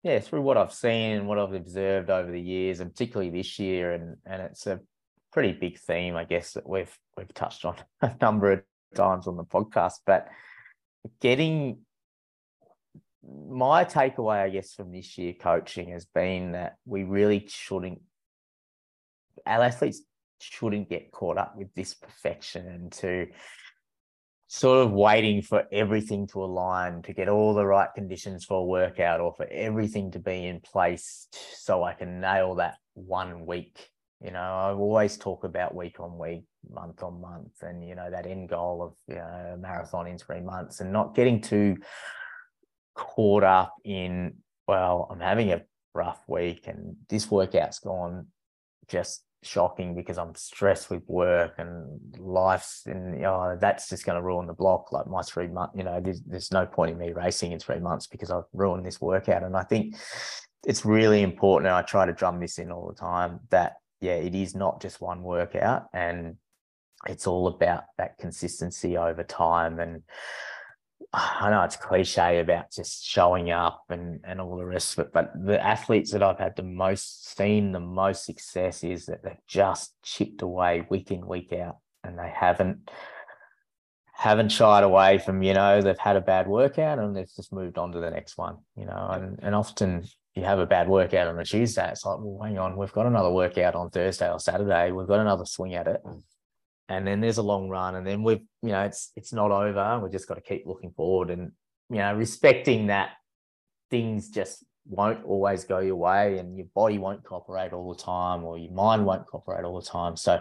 yeah, through what I've seen and what I've observed over the years, and particularly this year, and and it's a pretty big theme, I guess, that we've we've touched on a number of times on the podcast. But getting my takeaway, I guess, from this year coaching has been that we really shouldn't our athletes shouldn't get caught up with this perfection and to sort of waiting for everything to align to get all the right conditions for a workout or for everything to be in place so I can nail that one week. You know, I always talk about week on week, month on month, and you know, that end goal of you know, marathon in three months and not getting too caught up in, well, I'm having a rough week and this workout's gone just shocking because I'm stressed with work and life's and you oh, know, that's just going to ruin the block. Like my three months, you know, there's, there's no point in me racing in three months because I've ruined this workout. And I think it's really important. And I try to drum this in all the time that, yeah, it is not just one workout and it's all about that consistency over time. And I know it's cliche about just showing up and, and all the rest of it, but the athletes that I've had the most seen the most success is that they've just chipped away week in, week out, and they haven't haven't shied away from, you know, they've had a bad workout and they've just moved on to the next one, you know, and, and often you have a bad workout on a Tuesday, it's like, well, hang on, we've got another workout on Thursday or Saturday, we've got another swing at it and then there's a long run and then we've you know it's it's not over we've just got to keep looking forward and you know respecting that things just won't always go your way and your body won't cooperate all the time or your mind won't cooperate all the time. So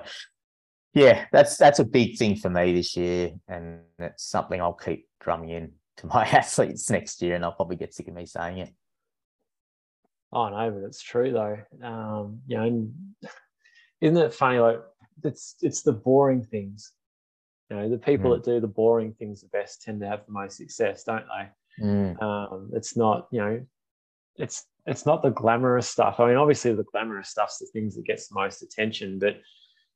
yeah that's that's a big thing for me this year and it's something i'll keep drumming in to my athletes next year and i'll probably get sick of me saying it. Oh no but it's true though. Um you know isn't it funny like it's it's the boring things. You know, the people mm. that do the boring things the best tend to have the most success, don't they? Mm. Um, it's not, you know, it's it's not the glamorous stuff. I mean, obviously the glamorous stuff's the things that gets the most attention, but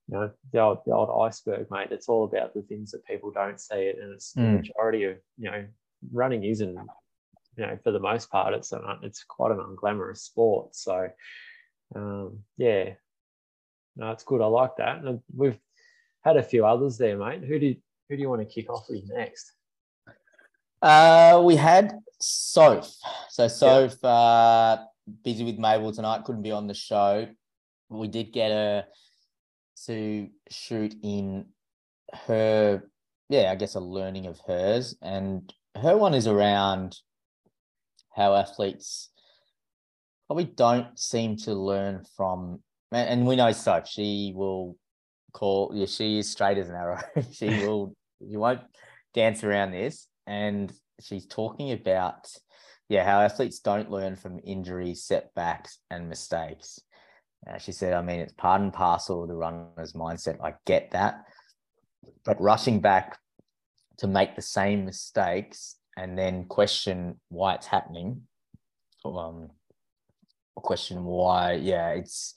you know, the old the old iceberg, mate. It's all about the things that people don't see it, and it's mm. the majority of you know, running isn't, you know, for the most part, it's an, it's quite an unglamorous sport. So, um, yeah, no, it's good. I like that. And we've had a few others there, mate. Who do who do you want to kick off with next? Uh, we had Soph. So Soph, yeah. uh, busy with Mabel tonight, couldn't be on the show. We did get her to shoot in her, yeah, I guess a learning of hers, and her one is around how athletes probably don't seem to learn from and we know such. she will call yeah she is straight as an arrow. She will you won't dance around this. And she's talking about yeah how athletes don't learn from injuries setbacks and mistakes. Uh, she said i mean it's part and parcel of the runner's mindset. I get that. But rushing back to make the same mistakes and then question why it's happening um question why yeah it's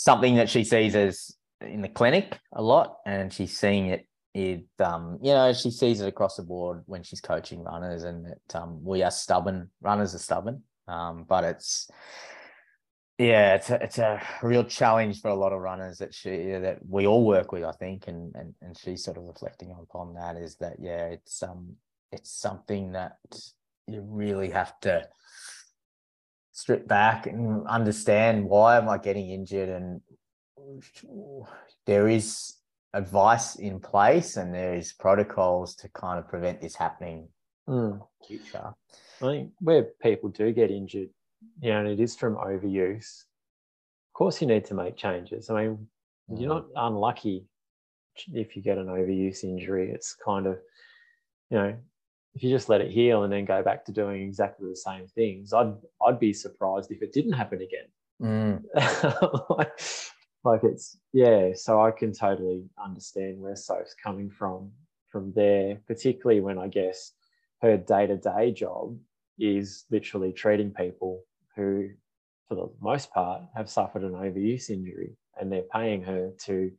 something that she sees as in the clinic a lot, and she's seeing it it um you know she sees it across the board when she's coaching runners and that um we are stubborn runners are stubborn. Um but it's yeah it's a, it's a real challenge for a lot of runners that she that we all work with i think and and, and she's sort of reflecting upon that is that yeah it's um it's something that you really have to strip back and understand why am i getting injured and there is advice in place and there is protocols to kind of prevent this happening mm. future. I think where people do get injured, you know, and it is from overuse, of course you need to make changes. I mean, mm. you're not unlucky if you get an overuse injury. It's kind of, you know, if you just let it heal and then go back to doing exactly the same things, I'd I'd be surprised if it didn't happen again. Mm. like it's yeah so i can totally understand where soph's coming from from there particularly when i guess her day-to-day job is literally treating people who for the most part have suffered an overuse injury and they're paying her to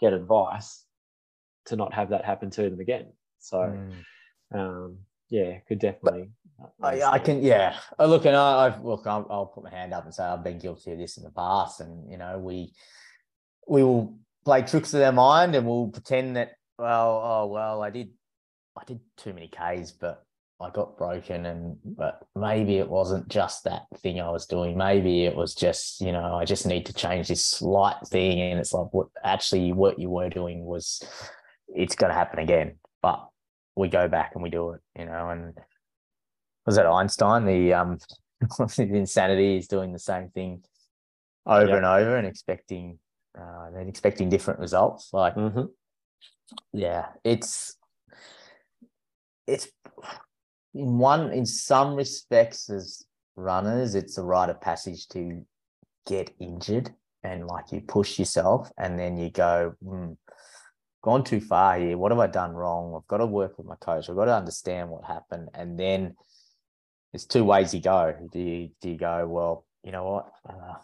get advice to not have that happen to them again so mm. um, yeah could definitely. I, I, can yeah. Look and I, I've look I'll, I'll, put my hand up and say I've been guilty of this in the past and you know we we will play tricks of their mind and we'll pretend that well oh well I did I did too many Ks but I got broken and but maybe it wasn't just that thing I was doing. Maybe it was just you know I just need to change this slight thing and it's like what actually what you were doing was it's going to happen again. But we go back and we do it you know and was that Einstein the um the insanity is doing the same thing over and over and expecting uh, and expecting different results. Like, mm-hmm. yeah, it's it's in one in some respects as runners, it's a rite of passage to get injured and like you push yourself and then you go, hmm, gone too far here. What have I done wrong? I've got to work with my coach. I've got to understand what happened. And then there's two ways you go. Do you do you go, well, you know what? Uh,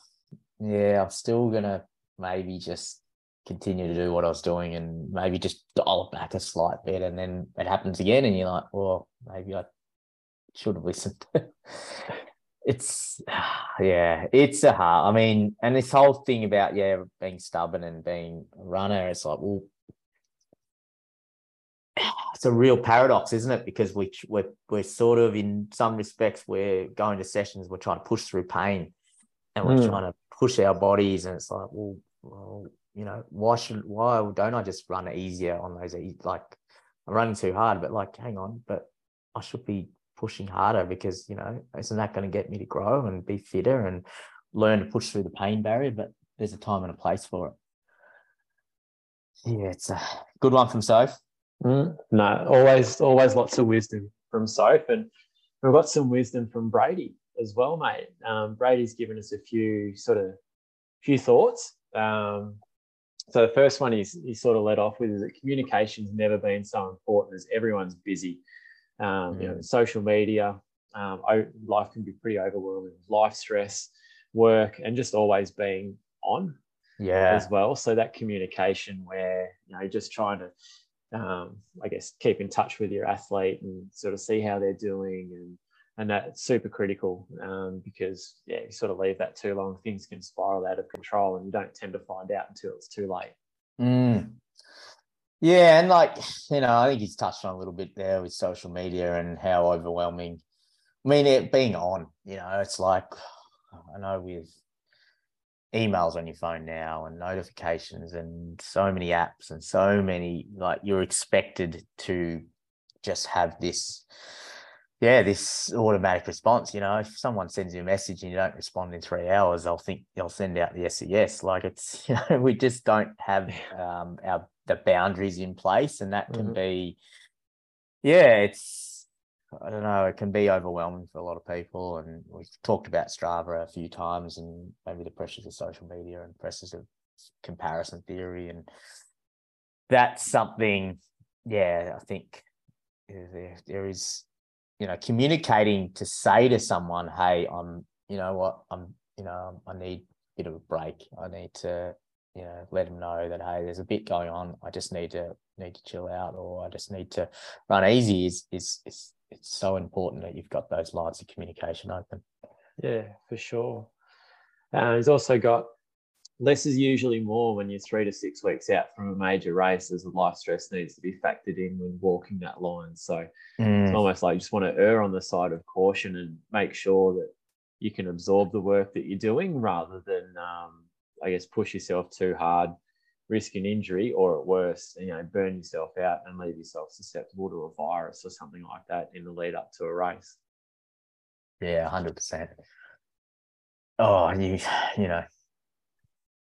yeah, I'm still gonna maybe just continue to do what I was doing and maybe just dial it back a slight bit. And then it happens again, and you're like, well, maybe I should have listened. it's, yeah, it's a hard. I mean, and this whole thing about, yeah, being stubborn and being a runner, it's like, well, it's a real paradox, isn't it? Because we we're, we're sort of in some respects we're going to sessions, we're trying to push through pain, and we're mm. trying to push our bodies, and it's like, well, well, you know, why should why don't I just run easier on those? Like I'm running too hard, but like, hang on, but I should be pushing harder because you know, isn't that going to get me to grow and be fitter and learn to push through the pain barrier? But there's a time and a place for it. Yeah, it's a good one from Soph. Mm, no, always, always lots of wisdom from Soph, and we've got some wisdom from Brady as well, mate. Um, Brady's given us a few sort of few thoughts. Um, so the first one is he sort of led off with is that communication's never been so important as everyone's busy. Um, mm. You know, mm. social media, um, life can be pretty overwhelming. Life stress, work, and just always being on. Yeah. As well. So that communication where you know just trying to um, I guess keep in touch with your athlete and sort of see how they're doing and and that's super critical um, because yeah, you sort of leave that too long, things can spiral out of control, and you don't tend to find out until it's too late. Mm. Yeah, and like you know, I think he's touched on a little bit there with social media and how overwhelming. I mean, it being on, you know, it's like I know with emails on your phone now and notifications and so many apps and so many like you're expected to just have this yeah, this automatic response. You know, if someone sends you a message and you don't respond in three hours, they'll think they'll send out the SES. Like it's, you know, we just don't have um, our the boundaries in place, and that can mm-hmm. be, yeah, it's I don't know, it can be overwhelming for a lot of people. And we've talked about Strava a few times, and maybe the pressures of social media and pressures of comparison theory, and that's something. Yeah, I think there, there is you know, communicating to say to someone, hey, I'm, you know what, I'm, you know, I need a bit of a break. I need to you know, let them know that hey, there's a bit going on. I just need to need to chill out, or I just need to run easy. Is is is it's so important that you've got those lines of communication open. Yeah, for sure. Uh, he's also got less is usually more when you're three to six weeks out from a major race as the life stress needs to be factored in when walking that line. So mm. it's almost like you just want to err on the side of caution and make sure that you can absorb the work that you're doing rather than, um, I guess, push yourself too hard, risk an injury, or at worst, you know, burn yourself out and leave yourself susceptible to a virus or something like that in the lead up to a race. Yeah, hundred percent. Oh, you you know,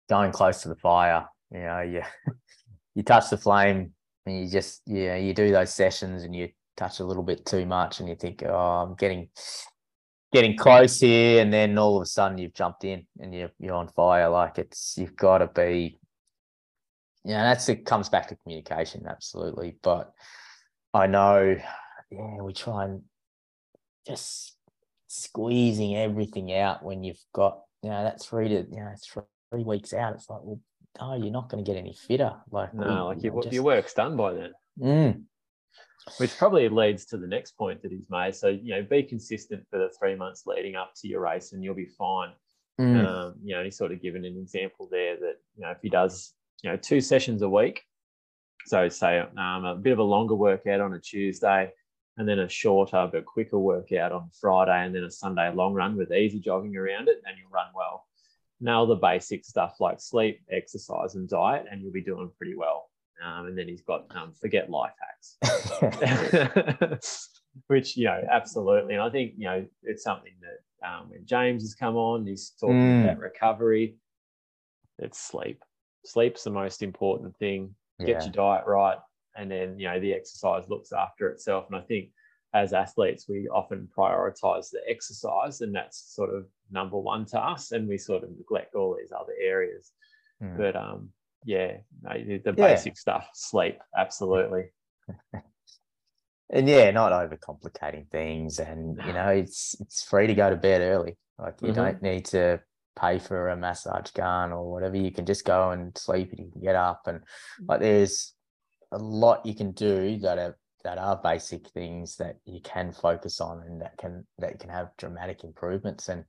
going close to the fire. You know, you you touch the flame and you just yeah you do those sessions and you touch a little bit too much and you think oh I'm getting getting close here and then all of a sudden you've jumped in and you're you're on fire like it's you've got to be yeah that's it comes back to communication absolutely but I know yeah we try and just squeezing everything out when you've got you know that three to you know three three weeks out, it's like, well, no, you're not going to get any fitter. Like, no, like your, just... your work's done by then. Mm. Which probably leads to the next point that he's made. So, you know, be consistent for the three months leading up to your race and you'll be fine. Mm. Um, you know, he's sort of given an example there that, you know, if he does, you know, two sessions a week, so say um, a bit of a longer workout on a Tuesday, and then a shorter but quicker workout on Friday, and then a Sunday long run with easy jogging around it, and you'll run well nail the basic stuff like sleep, exercise, and diet, and you'll be doing pretty well. Um, and then he's got um, forget life hacks, which you know absolutely. And I think you know it's something that um, when James has come on, he's talking mm. about recovery. It's sleep. Sleep's the most important thing. Get yeah. your diet right, and then you know the exercise looks after itself. And I think as athletes, we often prioritize the exercise, and that's sort of number one to us, and we sort of neglect all these other areas. Mm. But um, yeah, the, the yeah. basic stuff, sleep, absolutely. and yeah, not overcomplicating things, and you know, it's it's free to go to bed early. Like you mm-hmm. don't need to pay for a massage gun or whatever. You can just go and sleep, and you can get up, and like there's a lot you can do that are that are basic things that you can focus on and that can that can have dramatic improvements and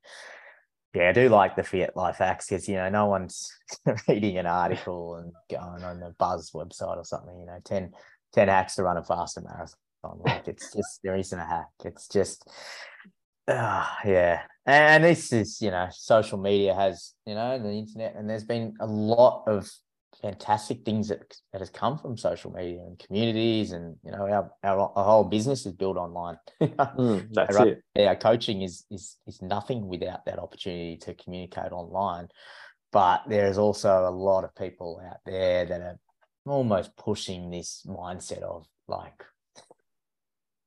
yeah, I do like the Fiat Life Hacks because you know no one's reading an article and going on the Buzz website or something. You know, 10, 10 hacks to run a faster marathon. Like it's just there isn't a hack. It's just uh, yeah. And this is you know social media has you know the internet and there's been a lot of fantastic things that, that has come from social media and communities and you know our, our, our whole business is built online. Mm, that's our, it. Our coaching is is is nothing without that opportunity to communicate online. But there's also a lot of people out there that are almost pushing this mindset of like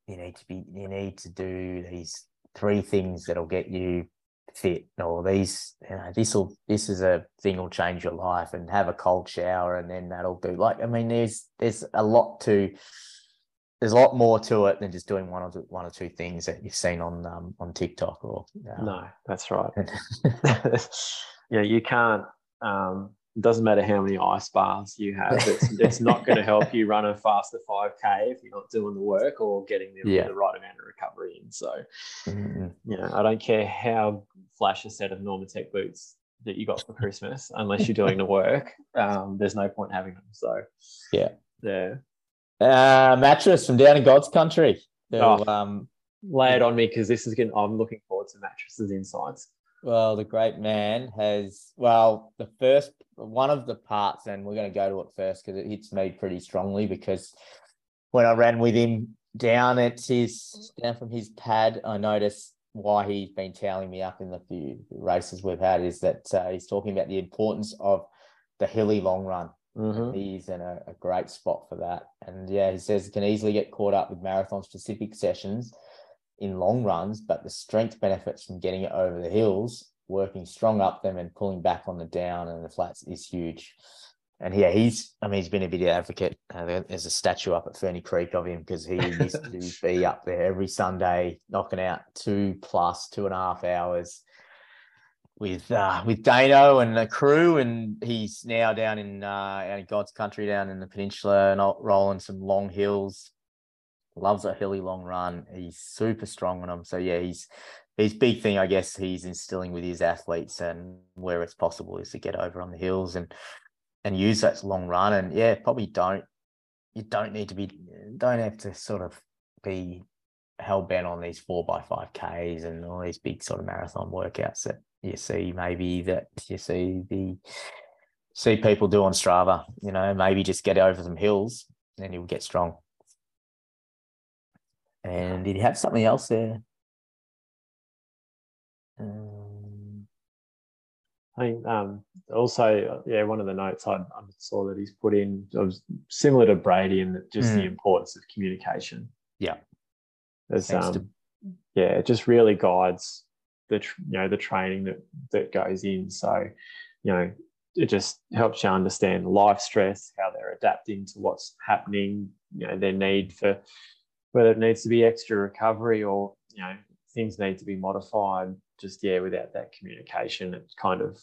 you need to be you need to do these three things that'll get you fit or these you know this will this is a thing will change your life and have a cold shower and then that'll do like i mean there's there's a lot to there's a lot more to it than just doing one or two, one or two things that you've seen on um, on TikTok or uh, no, that's right. yeah, you can't um, it doesn't matter how many ice bars you have. It's, it's not going to help you run a faster 5K if you're not doing the work or getting the, yeah. the right amount of recovery in. So, mm-hmm. you know, I don't care how flash a set of Normatec boots that you got for Christmas, unless you're doing the work, um, there's no point having them. So, yeah. There. Uh, mattress from down in God's country. Oh, um, lay it on me because this is getting, I'm looking forward to mattresses insights. Well, the great man has, well, the first one of the parts, and we're going to go to it first because it hits me pretty strongly because when I ran with him down at his, down from his pad, I noticed why he's been telling me up in the few races we've had is that uh, he's talking about the importance of the hilly long run. Mm-hmm. He's in a, a, great spot for that. And yeah, he says he can easily get caught up with marathon specific sessions in long runs, but the strength benefits from getting it over the hills, working strong up them and pulling back on the down and the flats is huge. And yeah, he's, I mean, he's been a video advocate. Uh, there's a statue up at Ferny Creek of him because he used to be up there every Sunday, knocking out two plus two and a half hours. with uh, with Dano and the crew, and he's now down in uh, in God's country, down in the peninsula, and rolling some long hills. Loves a hilly long run. He's super strong on them. So yeah, he's his big thing, I guess, he's instilling with his athletes, and where it's possible is to get over on the hills and and use that long run. And yeah, probably don't you don't need to be don't have to sort of be hell bent on these four by five Ks and all these big sort of marathon workouts that you see maybe that you see the see people do on Strava. You know, maybe just get over some hills and you'll get strong. And did you have something else there? Um, I think um, also, yeah, one of the notes I, I, saw that he's put in was similar to Brady in just mm. the importance of communication. Yeah, as um, to- yeah, it just really guides the you know the training that that goes in. So, you know, it just helps you understand life stress, how they're adapting to what's happening, you know, their need for whether it needs to be extra recovery or you know things need to be modified. Just yeah, without that communication, it's kind of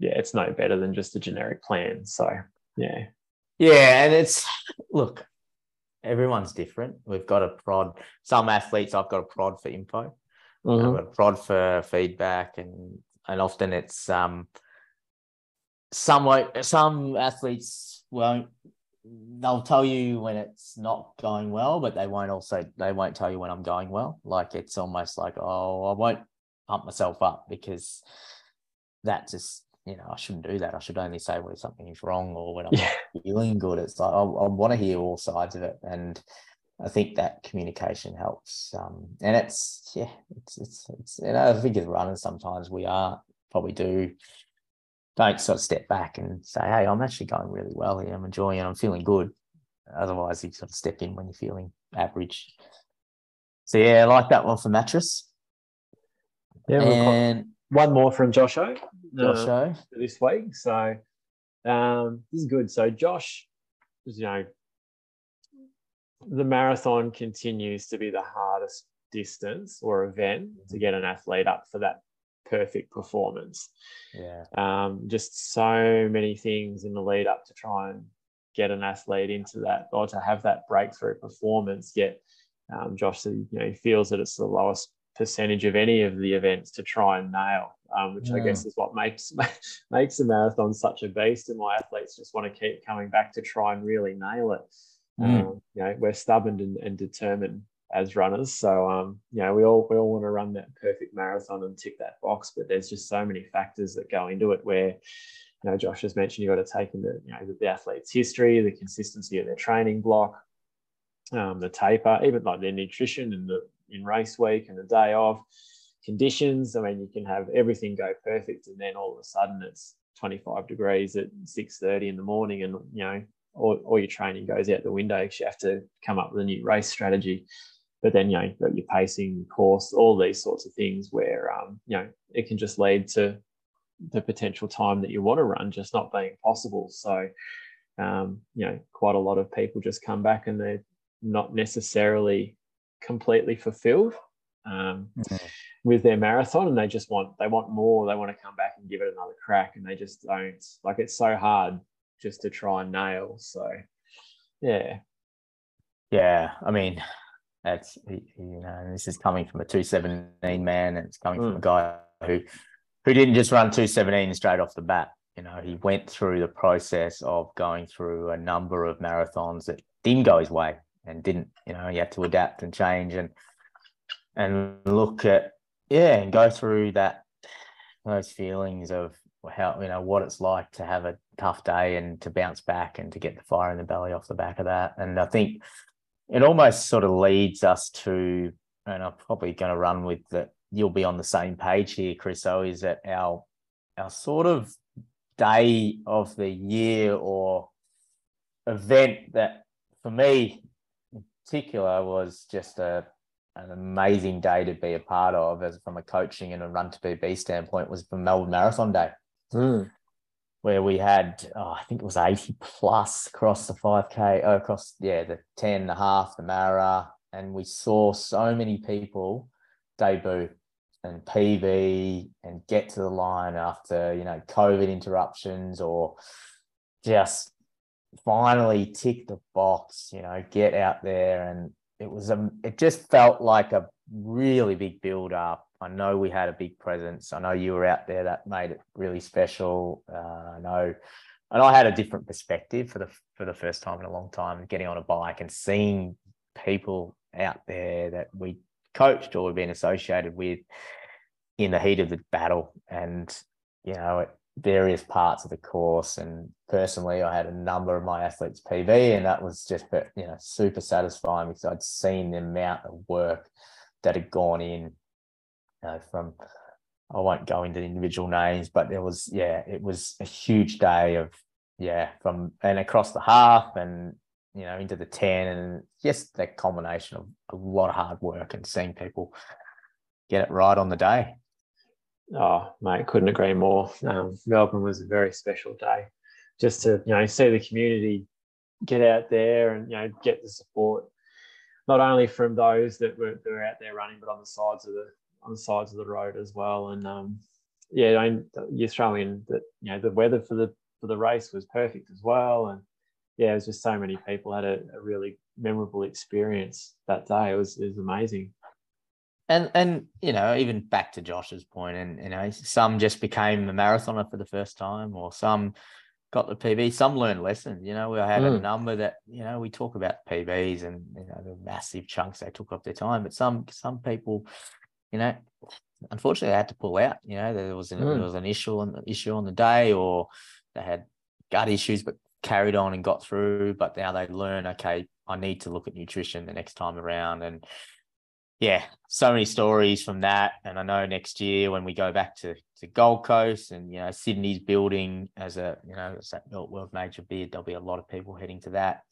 yeah, it's no better than just a generic plan. So yeah, yeah, and it's look, everyone's different. We've got a prod. Some athletes, I've got a prod for info. Mm-hmm. I've got a prod for feedback, and and often it's um, somewhat some athletes won't. They'll tell you when it's not going well, but they won't also they won't tell you when I'm going well. Like it's almost like oh, I won't pump myself up because that just you know, I shouldn't do that. I should only say when something is wrong or when I'm yeah. feeling good. It's like I, I want to hear all sides of it, and I think that communication helps. Um, and it's yeah, it's it's it's. You know, I think as runners, sometimes we are probably do don't sort of step back and say, "Hey, I'm actually going really well here. I'm enjoying it. I'm feeling good." Otherwise, you sort of step in when you're feeling average. So yeah, I like that one for mattress. Yeah, and one more from Josho. Josh uh, this week. So um, this is good. So Josh, you know, the marathon continues to be the hardest distance or event mm-hmm. to get an athlete up for that perfect performance. Yeah. Um, just so many things in the lead up to try and get an athlete into that or to have that breakthrough performance. Yet um, Josh, you know, he feels that it's the lowest percentage of any of the events to try and nail, um, which yeah. I guess is what makes makes a marathon such a beast. And my athletes just want to keep coming back to try and really nail it. Mm. Um, you know, we're stubborn and, and determined as runners. So um, you know, we all we all want to run that perfect marathon and tick that box, but there's just so many factors that go into it where you know, Josh has mentioned you've got to take into you know the, athlete's history, the consistency of their training block, um, the taper, even like their nutrition and the in race week and the day off, conditions. I mean, you can have everything go perfect, and then all of a sudden it's 25 degrees at 6:30 in the morning, and you know, all, all your training goes out the window because you have to come up with a new race strategy. But then you know, you've got your pacing, course, all these sorts of things where um, you know it can just lead to the potential time that you want to run just not being possible. So, um, you know, quite a lot of people just come back and they're not necessarily completely fulfilled um, mm-hmm. with their marathon and they just want they want more they want to come back and give it another crack and they just don't like it's so hard just to try and nail so yeah yeah i mean that's you know this is coming from a 217 man and it's coming mm. from a guy who who didn't just run 217 straight off the bat you know he went through the process of going through a number of marathons that didn't go his way and didn't you know he had to adapt and change and and look at yeah and go through that those feelings of how you know what it's like to have a tough day and to bounce back and to get the fire in the belly off the back of that and i think it almost sort of leads us to and i'm probably going to run with that you'll be on the same page here chris so is that our our sort of day of the year or event that for me in particular was just a an amazing day to be a part of as from a coaching and a run to PB standpoint was the Melbourne Marathon Day. Mm. Where we had, oh, I think it was 80 plus across the 5K, oh, uh, across, yeah, the 10 and a half, the Mara. And we saw so many people debut. and PB and get to the line after, you know, COVID interruptions or just finally tick the box, you know, get out there. And it was, a, it just felt like a really big build up. I know we had a big presence. I know you were out there. That made it really special. Uh, I know, and I had a different perspective for the for the first time in a long time, getting on a bike and seeing people out there that we coached or we've been associated with in the heat of the battle and you know at various parts of the course and personally i had a number of my athletes pb and that was just you know super satisfying because i'd seen the amount of work that had gone in from i won't go into individual names but there was yeah it was a huge day of yeah from and across the half and you know, into the 10 and just that combination of a lot of hard work and seeing people get it right on the day. Oh, mate, couldn't agree more. Um, Melbourne was a very special day. Just to, you know, see the community get out there and, you know, get the support, not only from those that were, that were out there running, but on the sides of the, on the sides of the road as well. And, um, yeah, I mean, throw in that, you know, the weather for the, for the race was perfect as well. And, yeah, it was just so many people had a, a really memorable experience that day. It was it was amazing. And and you know, even back to Josh's point, and you know, some just became a marathoner for the first time, or some got the PB. Some learned lessons. You know, we had mm. a number that you know we talk about PBs and you know the massive chunks they took off their time, but some some people, you know, unfortunately they had to pull out. You know, there was an, mm. there was an issue on the issue on the day, or they had gut issues, but carried on and got through, but now they learn, okay, I need to look at nutrition the next time around. And yeah, so many stories from that. And I know next year when we go back to, to Gold Coast and, you know, Sydney's building as a, you know, as that World Major bid, there'll be a lot of people heading to that.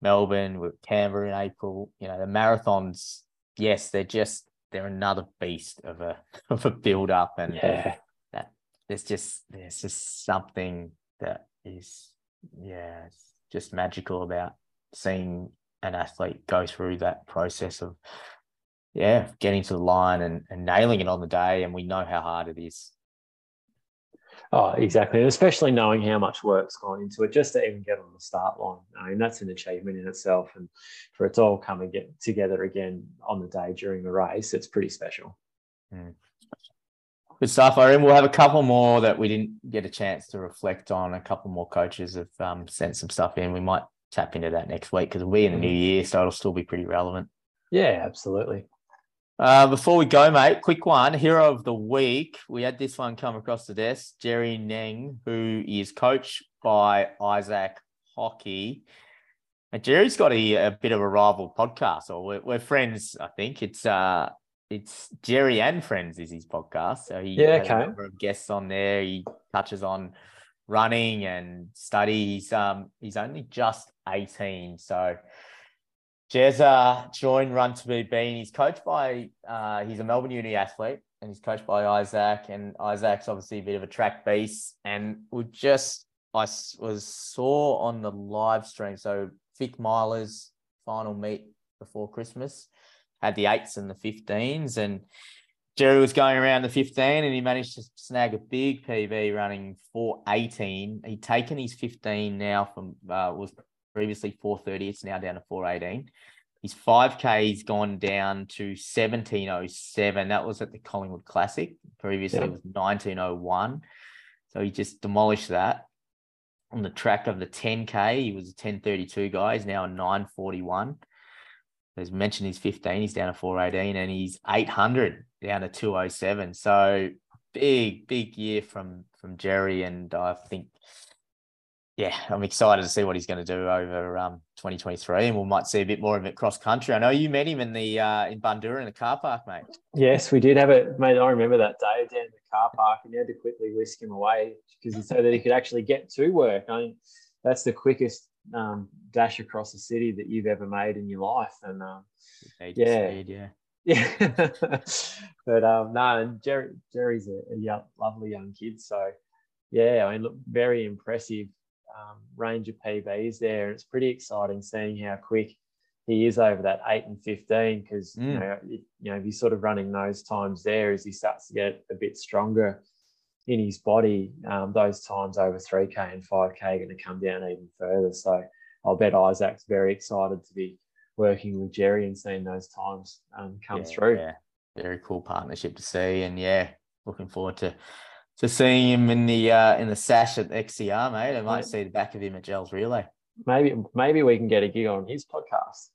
Melbourne, with Canberra in April, you know, the marathons, yes, they're just, they're another beast of a, of a build up. And yeah. that there's just, there's just something that is yeah, it's just magical about seeing an athlete go through that process of yeah, getting to the line and, and nailing it on the day. And we know how hard it is. Oh, exactly. And especially knowing how much work's gone into it just to even get on the start line. I mean, that's an achievement in itself. And for it to all come and get together again on the day during the race, it's pretty special. Mm. Good stuff. I reckon we'll have a couple more that we didn't get a chance to reflect on. A couple more coaches have um, sent some stuff in. We might tap into that next week because we'll be in the new mm. year, so it'll still be pretty relevant. Yeah, absolutely. Uh, before we go, mate, quick one. Hero of the week. We had this one come across the desk. Jerry Neng, who is coached by Isaac Hockey. And Jerry's got a, a bit of a rival podcast, or we're, we're friends, I think. It's uh, it's Jerry and Friends is his podcast. So he yeah, has okay. a number of guests on there. He touches on running and study. He's um he's only just 18. So Jezza joined Run to Be Bean. He's coached by uh he's a Melbourne Uni athlete and he's coached by Isaac. And Isaac's obviously a bit of a track beast. And we just I was saw on the live stream. So Vic Milers final meet before Christmas had the eights and the 15s. And Jerry was going around the 15 and he managed to snag a big PB running 418. He'd taken his 15 now from, uh, was previously 430. It's now down to 418. His 5K's gone down to 1707. That was at the Collingwood Classic. Previously, yeah. it was 1901. So he just demolished that. On the track of the 10K, he was a 1032 guy. He's now a 941 as mentioned, he's 15, he's down to 418, and he's 800 down to 207. So big, big year from from Jerry, and I think, yeah, I'm excited to see what he's going to do over um, 2023, and we might see a bit more of it cross country. I know you met him in the uh, in Bundoora in the car park, mate. Yes, we did have it, mate. I remember that day down in the car park, and you had to quickly whisk him away because so that he could actually get to work. I mean, that's the quickest um, dash across the city that you've ever made in your life. And um, yeah, speed, yeah, yeah. but um, no, and Jerry, Jerry's a, a young, lovely young kid. So yeah, I mean, look, very impressive um, range of PBs there. And It's pretty exciting seeing how quick he is over that eight and fifteen because mm. you know you know if he's sort of running those times there as he starts to get a bit stronger in his body, um, those times over three k and five k are going to come down even further. So I'll bet Isaac's very excited to be working with Jerry and seeing those times um, come yeah, through. Yeah, very cool partnership to see, and yeah, looking forward to to seeing him in the uh, in the sash at XCR, mate. I might see the back of him at Gels Relay. Maybe maybe we can get a gig on his podcast.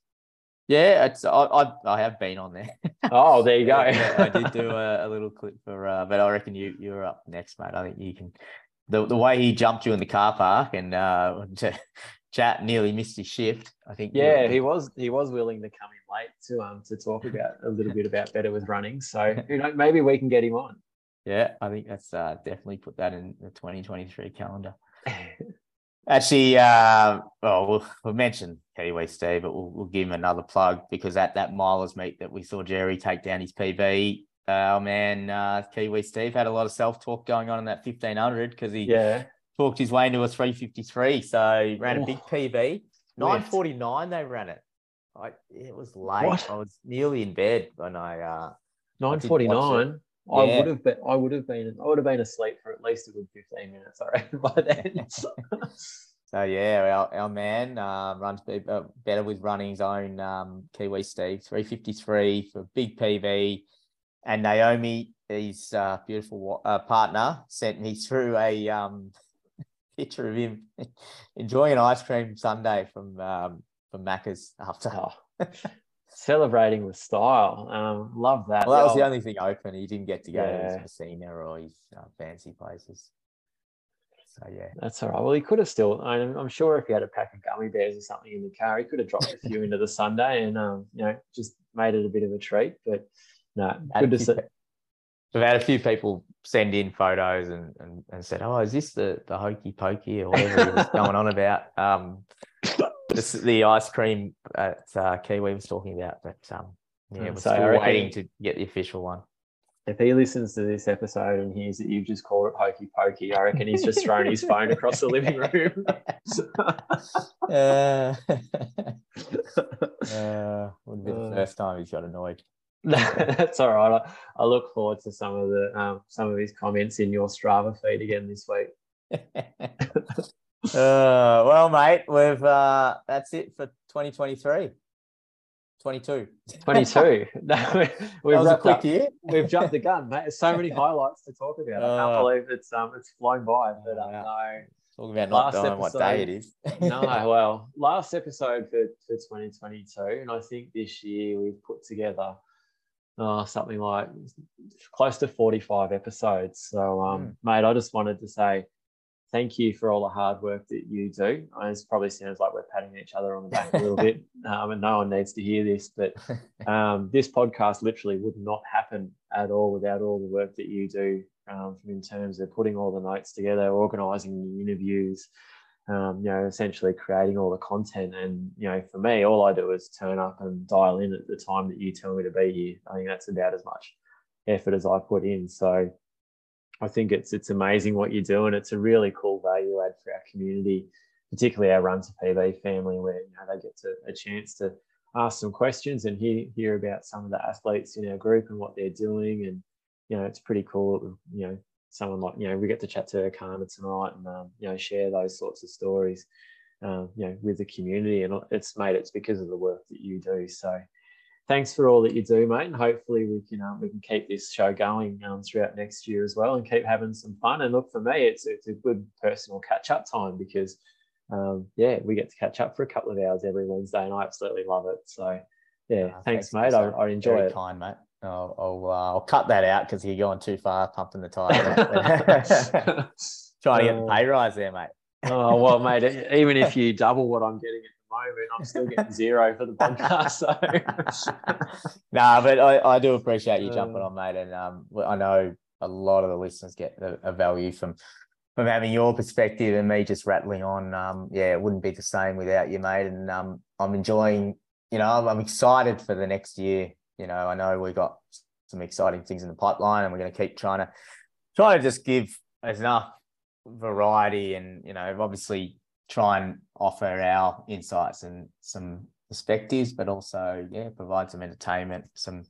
Yeah, it's I I, I have been on there. Oh, there you go. yeah, I did do a, a, little clip for, uh, but I reckon you you're up next, mate. I think you can. The, the way he jumped you in the car park and uh, to chat nearly missed his shift. I think. Yeah, he was he was willing to come in late to um to talk about a little bit about better with running. So you know maybe we can get him on. Yeah, I think that's uh, definitely put that in the 2023 calendar. Actually, uh, well, well, we'll mention Kiwi Steve, but we'll, we'll, give him another plug because at that milers meet that we saw Jerry take down his PB, uh, man uh, Kiwi Steve had a lot of self talk going on in that 1500 because he yeah. talked his way into a 353. So he ran a big PB. 949 they ran it. I, it was late. What? I was nearly in bed when I. Uh, 949. I yeah. would have been. I would have been. I would have been asleep for at least a good fifteen minutes. I reckon by then. so yeah, our, our man um, runs uh, better with running his own um, Kiwi Steve three fifty three for big PB. and Naomi, his uh, beautiful uh, partner, sent me through a um, picture of him enjoying an ice cream sundae from um, from Macca's after. Oh celebrating with style. Um, love that. Well, that was the only thing open. He didn't get to go yeah. to his Messina or his uh, fancy places. So yeah, that's all right. Well, he could have still. I'm, I'm, sure if he had a pack of gummy bears or something in the car, he could have dropped a few into the Sunday and um, you know just made it a bit of a treat. But no, good to see. We've had a few people send in photos and, and, and said, "Oh, is this the the hokey pokey or whatever was going on about?" Um, this, the ice cream at uh, Kiwi was talking about, but um, yeah, we're so still waiting to get the official one. If he listens to this episode and hears that you've just called it hokey pokey, I reckon he's just thrown his phone across the living room. uh, uh, would be the uh. first time he's got annoyed. That's all right. I, I, look forward to some of the um, some of his comments in your Strava feed again this week uh, well, mate, we've uh, that's it for 2023. 22. 22. no, we've was a quick up, year. we've jumped the gun, mate. There's so many highlights to talk about. I can't uh, believe it's um it's flown by. But um, no. Talking about not knowing episode, what day it is. no, well, last episode for, for 2022, and I think this year we've put together uh, something like close to 45 episodes. So, um, mm. mate, I just wanted to say thank you for all the hard work that you do. It probably sounds like we're patting each other on the back a little bit, um, and no one needs to hear this, but um, this podcast literally would not happen at all without all the work that you do um, in terms of putting all the notes together, organising the interviews, um, you know, essentially creating all the content. And, you know, for me, all I do is turn up and dial in at the time that you tell me to be here. I think that's about as much effort as I put in. So, I think it's it's amazing what you do, and it's a really cool value add for our community, particularly our Run to PB family, where you know they get to, a chance to ask some questions and hear hear about some of the athletes in our group and what they're doing, and you know it's pretty cool. You know, someone like you know we get to chat to Erchana tonight and um, you know share those sorts of stories, um, you know, with the community, and it's made it's because of the work that you do. So thanks for all that you do, mate. And hopefully we can um, we can keep this show going um, throughout next year as well, and keep having some fun. And look, for me, it's it's a good personal catch up time because um, yeah, we get to catch up for a couple of hours every Wednesday, and I absolutely love it. So yeah, uh, thanks, thanks, mate. I, I, enjoy Very it. Kind, mate. I'll I'll, uh, I'll cut that out because you're going too far, pumping the tire. Trying to get the uh, pay rise there, mate. oh well, mate. Even if you double what I'm getting moment. I'm still getting zero for the podcast. So, nah, but I, I do appreciate you jumping on, mate. And um, I know a lot of the listeners get a, a, value from from having your perspective and me just rattling on. Um, yeah, it wouldn't be the same without you, mate. And um, I'm enjoying. You know, I'm, I'm excited for the next year. You know, I know we got some exciting things in the pipeline, and we're going to keep trying to try to just give as enough variety and you know obviously try and offer our insights and some perspectives, but also yeah, provide some entertainment, some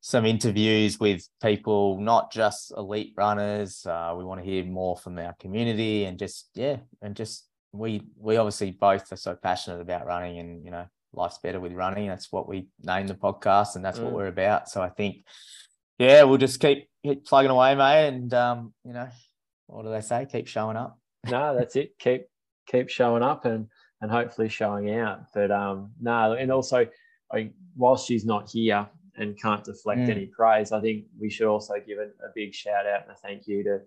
some interviews with people, not just elite runners. Uh, we want to hear more from our community and just yeah, and just we we obviously both are so passionate about running and you know life's better with running. That's what we name the podcast and that's mm. what we're about. So I think yeah, we'll just keep, keep plugging away, mate, and um, you know, what do they say? Keep showing up. no, that's it. Keep keep showing up and and hopefully showing out. But um, no, and also, I, whilst she's not here and can't deflect mm. any praise, I think we should also give a, a, big shout out and a thank you to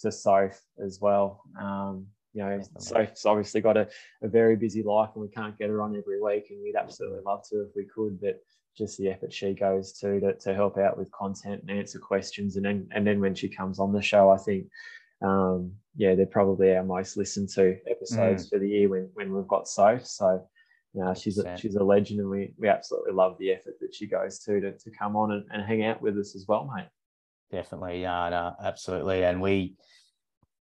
to Soph as well. Um, you know, Soph's obviously got a, a very busy life and we can't get her on every week, and we'd absolutely love to if we could, but just the effort she goes to to, to help out with content and answer questions, and then and then when she comes on the show, I think um, yeah, they're probably our most listened to episodes mm. for the year when, when we've got Soph. So, you know, she's a, she's a legend and we, we absolutely love the effort that she goes to to, to come on and, and hang out with us as well, mate. Definitely. Yeah, no, absolutely. And we,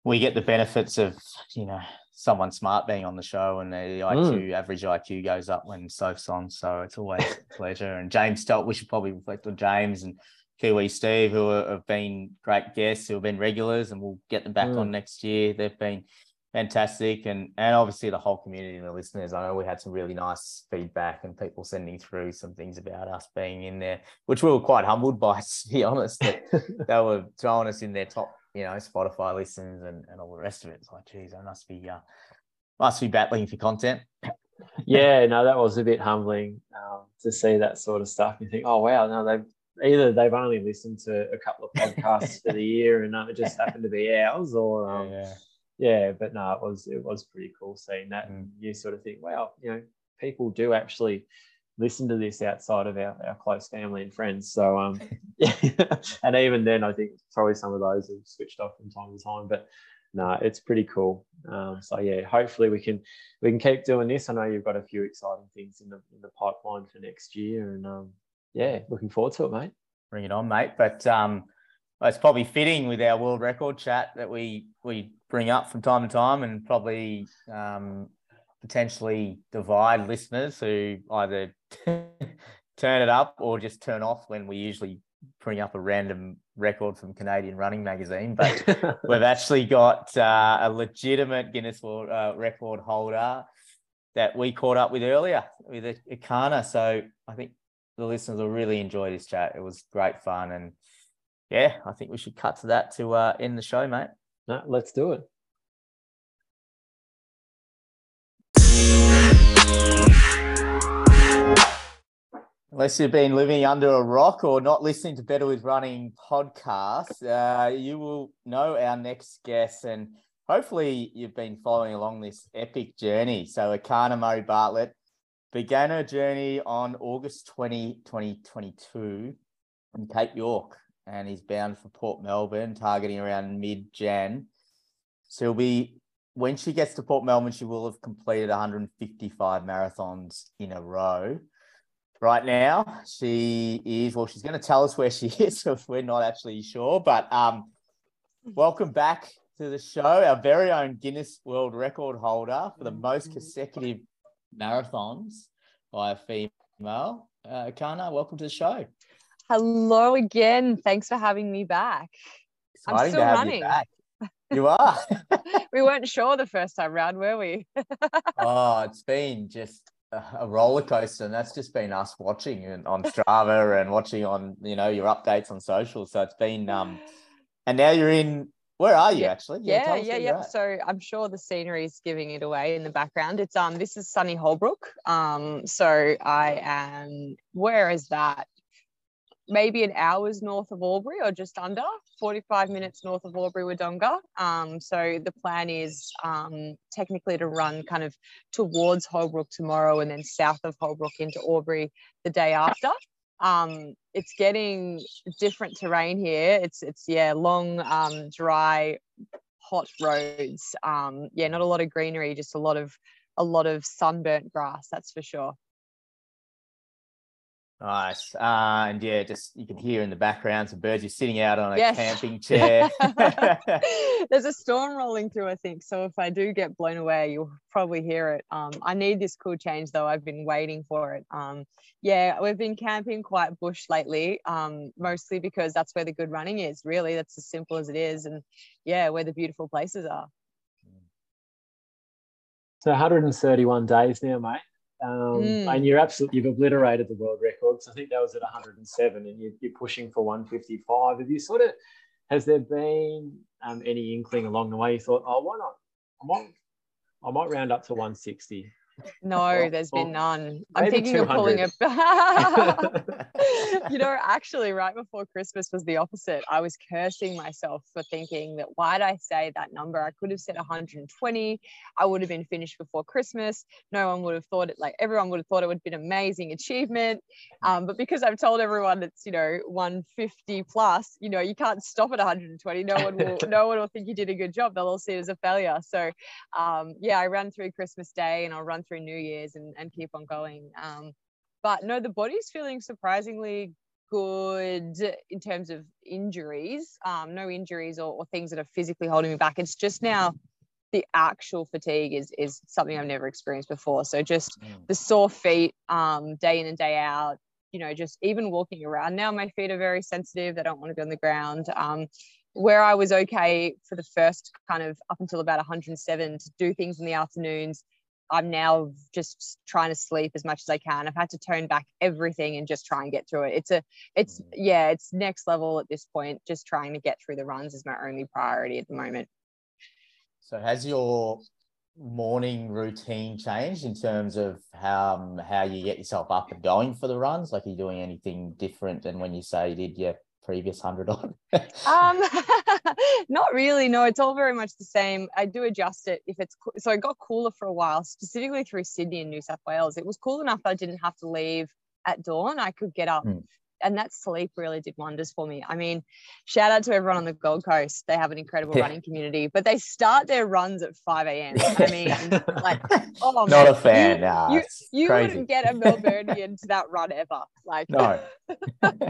we get the benefits of, you know, someone smart being on the show and the IQ, mm. average IQ goes up when Soph's on. So it's always a pleasure. And James Stott, we should probably reflect on James and Kiwi Steve, who have been great guests, who have been regulars, and we'll get them back mm. on next year. They've been fantastic, and and obviously the whole community and the listeners. I know we had some really nice feedback and people sending through some things about us being in there, which we were quite humbled by. To be honest, they were throwing us in their top, you know, Spotify listens and and all the rest of it. It's like, geez, I must be uh, must be battling for content. yeah, no, that was a bit humbling um, to see that sort of stuff. You think, oh wow, no, they've either they've only listened to a couple of podcasts for the year and it just happened to be ours, or um, yeah, yeah. But no, it was it was pretty cool seeing that, and you sort of think, wow, you know, people do actually listen to this outside of our, our close family and friends. So um, yeah, and even then, I think probably some of those have switched off from time to time, but. No, it's pretty cool. Um, so yeah, hopefully we can we can keep doing this. I know you've got a few exciting things in the in the pipeline for next year, and um, yeah, looking forward to it, mate. Bring it on, mate. But um, it's probably fitting with our world record chat that we we bring up from time to time, and probably um, potentially divide listeners who either turn it up or just turn off when we usually bring up a random record from Canadian Running Magazine. But we've actually got uh, a legitimate Guinness World uh, Record holder that we caught up with earlier with Erchana. So I think the listeners will really enjoy this chat. It was great fun. And yeah, I think we should cut to that to uh, end the show, mate. No, let's do it. Unless you've been living under a rock or not listening to Better with Running podcast, uh, you will know our next guest. And hopefully, you've been following along this epic journey. So, Erchana Murray Bartlett began her journey on August 20, 2022 in Cape York and is bound for Port Melbourne, targeting around mid Jan. So be, when she gets to Port Melbourne, she will have completed 155 marathons in a row. Right now, she is, well, she's going to tell us where she is, so we're not actually sure. But um, welcome back to the show, our very own Guinness World Record holder for the most consecutive marathons by a female. Uh, Kana, welcome to the show. Hello again. Thanks for having me back. Exciting I'm still running. You, you are. we weren't sure the first time round, were we? oh, it's been just a roller coaster, and that's just been us watching on Strava and watching on you know your updates on social. So it's been um, and now you're in where are you yeah. actually? Yeah, yeah, yeah. yeah. So I'm sure the scenery is giving it away in the background. It's um this is sunny Holbrook. Um, so I am where is that? Maybe an hour's north of Albury or just under 45 minutes north of Albury Wodonga. Um, so the plan is um, technically to run kind of towards Holbrook tomorrow and then south of Holbrook into Albury the day after um, it's getting different terrain here. It's it's yeah, long, um, dry, hot roads. Um, yeah, not a lot of greenery, just a lot of a lot of sunburnt grass. That's for sure. Nice. Uh, and yeah, just you can hear in the background some birds. You're sitting out on a yes. camping chair. There's a storm rolling through, I think. So if I do get blown away, you'll probably hear it. Um, I need this cool change though. I've been waiting for it. Um, yeah, we've been camping quite bush lately, um, mostly because that's where the good running is. Really, that's as simple as it is, and yeah, where the beautiful places are. So 131 days now, mate. Um, mm. And you're absolutely you've obliterated the world records. I think that was at 107, and you're, you're pushing for 155. Have you sort of has there been um, any inkling along the way? You thought, oh, why not? I might I might round up to 160. No, there's been none. I'm thinking of pulling it. you know, actually, right before Christmas was the opposite. I was cursing myself for thinking that why'd I say that number? I could have said 120. I would have been finished before Christmas. No one would have thought it like everyone would have thought it would have been an amazing achievement. Um, but because I've told everyone it's you know 150 plus, you know, you can't stop at 120. No one will. no one will think you did a good job. They'll all see it as a failure. So, um, yeah, I ran through Christmas Day and I'll run through New Year's and, and keep on going. Um, but no, the body's feeling surprisingly good in terms of injuries. Um, no injuries or, or things that are physically holding me back. It's just now the actual fatigue is is something I've never experienced before. So just mm. the sore feet, um, day in and day out. You know, just even walking around now, my feet are very sensitive. They don't want to be on the ground. Um, where I was okay for the first kind of up until about 107 to do things in the afternoons, I'm now just trying to sleep as much as I can. I've had to tone back everything and just try and get through it. It's a, it's, mm. yeah, it's next level at this point. Just trying to get through the runs is my only priority at the moment. So, has your morning routine changed in terms of how um, how you get yourself up and going for the runs? Like, are you doing anything different than when you say you did your previous hundred on? um, not really. No, it's all very much the same. I do adjust it if it's so. It got cooler for a while, specifically through Sydney and New South Wales. It was cool enough that I didn't have to leave at dawn. I could get up mm and that sleep really did wonders for me. I mean, shout out to everyone on the Gold Coast. They have an incredible yeah. running community, but they start their runs at 5 a.m. I mean, like, oh, not man, a fan. You, nah, you, you wouldn't get a Melburnian to that run ever. Like, no. and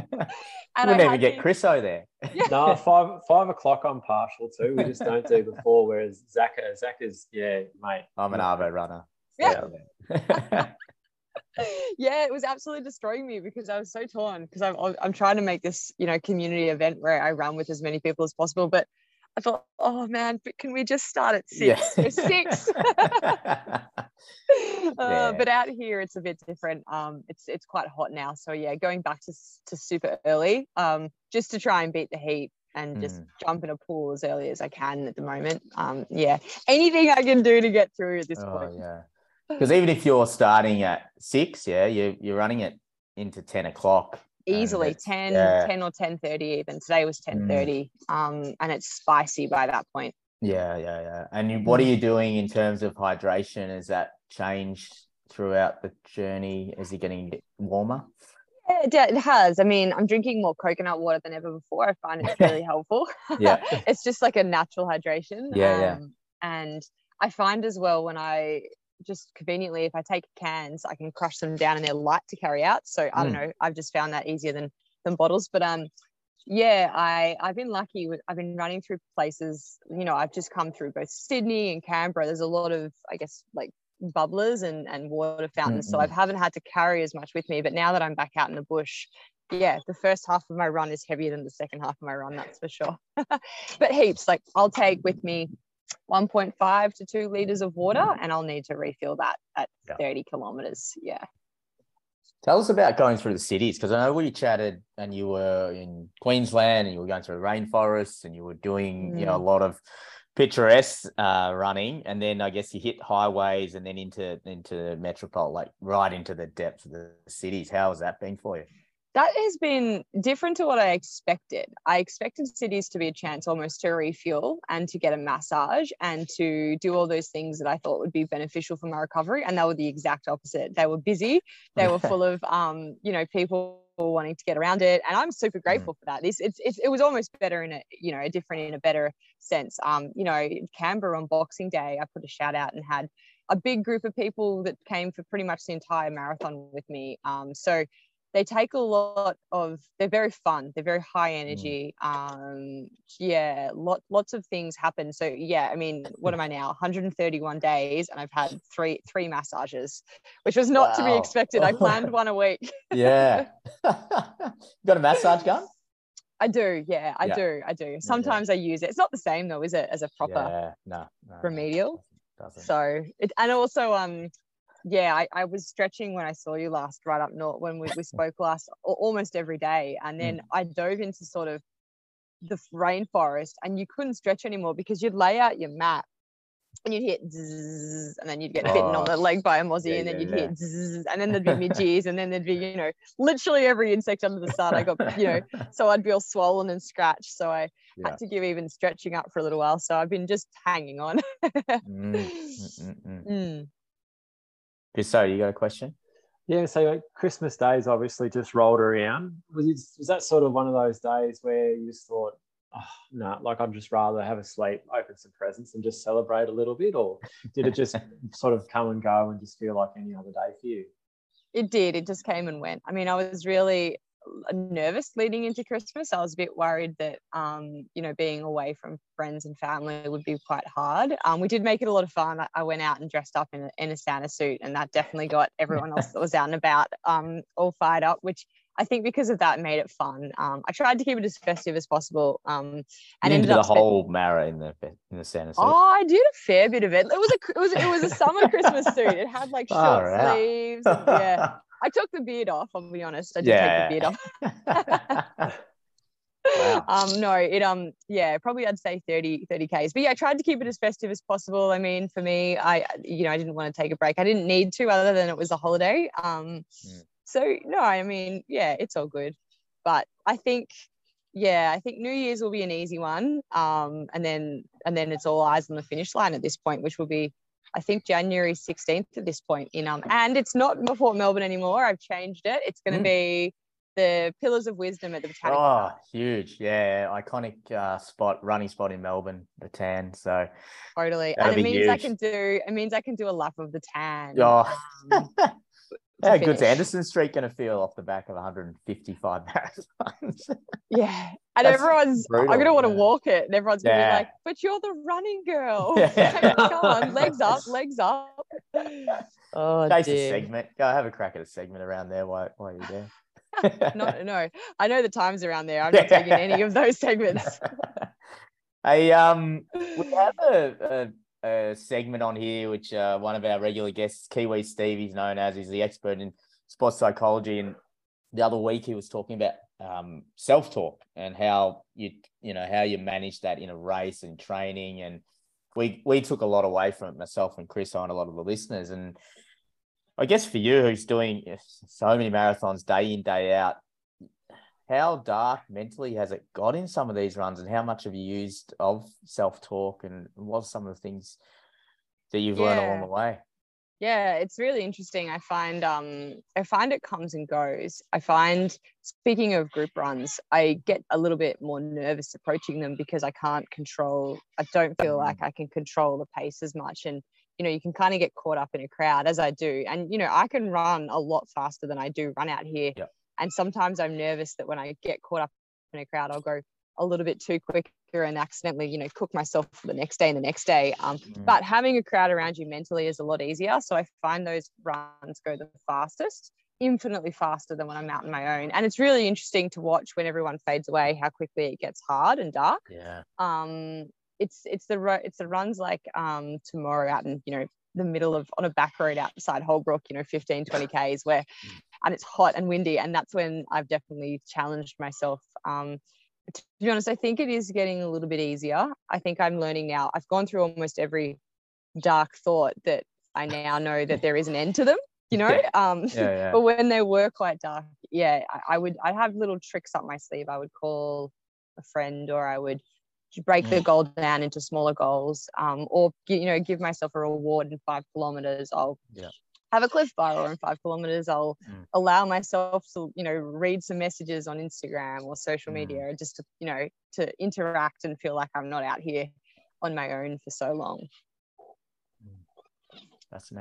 we'll never get Chriso there. Yeah. No, five five o'clock I'm partial too. We just don't do before. Whereas Zach, Zach is, yeah, mate. I'm an Arvo runner. Yeah. yeah. yeah, it was absolutely destroying me because I was so torn because I'm I'm trying to make this you know community event where I run with as many people as possible, but I thought, oh man, but can we just start at six? Yeah. six. uh. But out here, it's a bit different. Um, it's it's quite hot now, so yeah, going back to to super early, um, just to try and beat the heat and just mm. jump in a pool as early as I can at the moment. Um, yeah, anything I can do to get through at this oh, point. Yeah. Because even if you're starting at six, yeah, you're, you're running it into 10 o'clock. Easily 10, yeah. 10 or 10.30 even. Today was 10.30 mm. um, and it's spicy by that point. Yeah, yeah, yeah. And you, what are you doing in terms of hydration? Has that changed throughout the journey? Is it getting warmer? Yeah, it has. I mean, I'm drinking more coconut water than ever before. I find it's really helpful. yeah. it's just like a natural hydration. Yeah, um, yeah. And I find as well when I just conveniently, if I take cans, I can crush them down and they're light to carry out. So I don't mm. know. I've just found that easier than than bottles. But um, yeah, I I've been lucky. With, I've been running through places. You know, I've just come through both Sydney and Canberra. There's a lot of, I guess, like bubblers and and water fountains. Mm-hmm. So I haven't had to carry as much with me. But now that I'm back out in the bush, yeah, the first half of my run is heavier than the second half of my run. That's for sure. but heaps. Like I'll take with me 1.5 to 2 liters of water and I'll need to refill that at yeah. 30 kilometers. Yeah. Tell us about going through the cities because I know we chatted and you were in Queensland and you were going through rainforests and you were doing, mm. you know, a mm. lot of picturesque uh, running and then I guess you hit highways and then into into metropole, like right into the depths of the cities. How has that been for you? That has been different to what I expected. I expected cities to be a chance almost to refuel and to get a massage and to do all those things that I thought would be beneficial for my recovery. And they were the exact opposite. They were busy. They were full of, um, you know, people wanting to get around it. And I'm super grateful mm. for that. This it's, it's, it was almost better in a, you know, a different in a better sense. Um, you know, Canberra on Boxing Day, I put a shout out and had a big group of people that came for pretty much the entire marathon with me. Um, so they take a lot of they're very fun they're very high mm. energy um yeah lot, lots of things happen so yeah i mean what am i now 131 days and i've had three three massages which was not wow. to be expected i planned one a week yeah got a massage gun I do, yeah, I yeah. do, I do. Sometimes yeah. I use it. It's not the same though, is it, as a proper yeah, no, no remedial? Doesn't. So it, and also um yeah, I, I was stretching when I saw you last right up north when we, we spoke last almost every day. And then mm. I dove into sort of the rainforest and you couldn't stretch anymore because you'd lay out your mat and you'd hit zzz, and then you'd get bitten oh, on the leg by a mozzie yeah, and then you'd yeah. hit zzz, and then there'd be midges and then there'd be you know literally every insect under the sun I got you know so I'd be all swollen and scratched so I yeah. had to give even stretching up for a little while so I've been just hanging on mm, mm, mm, mm. mm. So you got a question? Yeah, so like Christmas days obviously just rolled around. Was, it, was that sort of one of those days where you just thought, oh, no, nah, like I'd just rather have a sleep, open some presents, and just celebrate a little bit? Or did it just sort of come and go and just feel like any other day for you? It did. It just came and went. I mean, I was really nervous leading into Christmas. I was a bit worried that, um, you know, being away from friends and family would be quite hard. Um, we did make it a lot of fun. I, went out and dressed up in a, in a, Santa suit, and that definitely got everyone else that was out and about um, all fired up, which I think because of that made it fun. Um, I tried to keep it as festive as possible. Um, and ended up the whole Mara in the in the Santa suit. Oh, I did a fair bit of it. It was a it was it was a summer Christmas suit. It had like short sleeves. And, yeah, I took the beard off. I'll be honest. I did yeah. take the beard off. wow. Um, no, it um, yeah, probably I'd say 30, 30 Ks. But yeah, I tried to keep it as festive as possible. I mean, for me, I you know, I didn't want to take a break. I didn't need to, other than it was a holiday. Um, mm. so no, I mean, yeah, it's all good. But I think yeah, I think New Year's will be an easy one. Um, and then and then it's all eyes on the finish line at this point, which will be I think January 16th at this point in um and it's not Port Melbourne anymore. I've changed it. It's going to mm. be the Pillars of Wisdom at the Botanic. Oh, huge! Yeah, iconic uh, spot, running spot in Melbourne, the Tan. So totally, and it means huge. I can do. It means I can do a lap of the Tan. Oh. Um, How good's Anderson Street going to feel off the back of 155 marathons? yeah. And everyone's, brutal, I'm going to want to walk it. And everyone's going to yeah. be like, but you're the running girl. Yeah. Come on, legs up, legs up. Oh, Chase a segment. Go have a crack at a segment around there while, while you're there. no, no. I know the times around there. I'm not taking any of those segments. hey, um, we have a, a a segment on here, which uh, one of our regular guests, Kiwi Steve, he's known as, is the expert in sports psychology. And the other week he was talking about um, self talk and how you, you know, how you manage that in a race and training. And we we took a lot away from it, myself and Chris, on a lot of the listeners. And I guess for you, who's doing so many marathons day in day out, how dark mentally has it got in some of these runs and how much have you used of self-talk and what are some of the things that you've yeah. learned along the way? Yeah it's really interesting. I find um i find it comes and goes. I find speaking of group runs i get a little bit more nervous approaching them because i can't control i don't feel like i can control the pace as much. And you know you can kind of get caught up in a crowd as i do. And you know i can run a lot faster than i do run out here. Yep. And sometimes I'm nervous that when I get caught up in a crowd, I'll go a little bit too quicker and accidentally, you know, cook myself for the next day and the next day. Um, mm. But having a crowd around you mentally is a lot easier. So I find those runs go the fastest, infinitely faster than when I'm out on my own. And it's really interesting to watch when everyone fades away, how quickly it gets hard and dark. Yeah. Um, it's it's the it's the runs like um tomorrow out in you know the middle of on a back road outside Holbrook, you know, 15, 20 Ks where mm and it's hot and windy. And that's when I've definitely challenged myself. Um, to be honest, I think it is getting a little bit easier. I think I'm learning now. I've gone through almost every dark thought that I now know that there is an end to them. You know, yeah. Um, yeah, yeah. but when they were quite dark, yeah, I, I would. I have little tricks up my sleeve. I would call a friend, or I would break the mm. goal down into smaller goals um, or you know give myself a reward in five kilometers i'll yeah have a Clif Bar or in five kilometers i'll mm. allow myself to you know read some messages on instagram or social mm. media just to you know to interact and feel like i'm not out here on my own for so long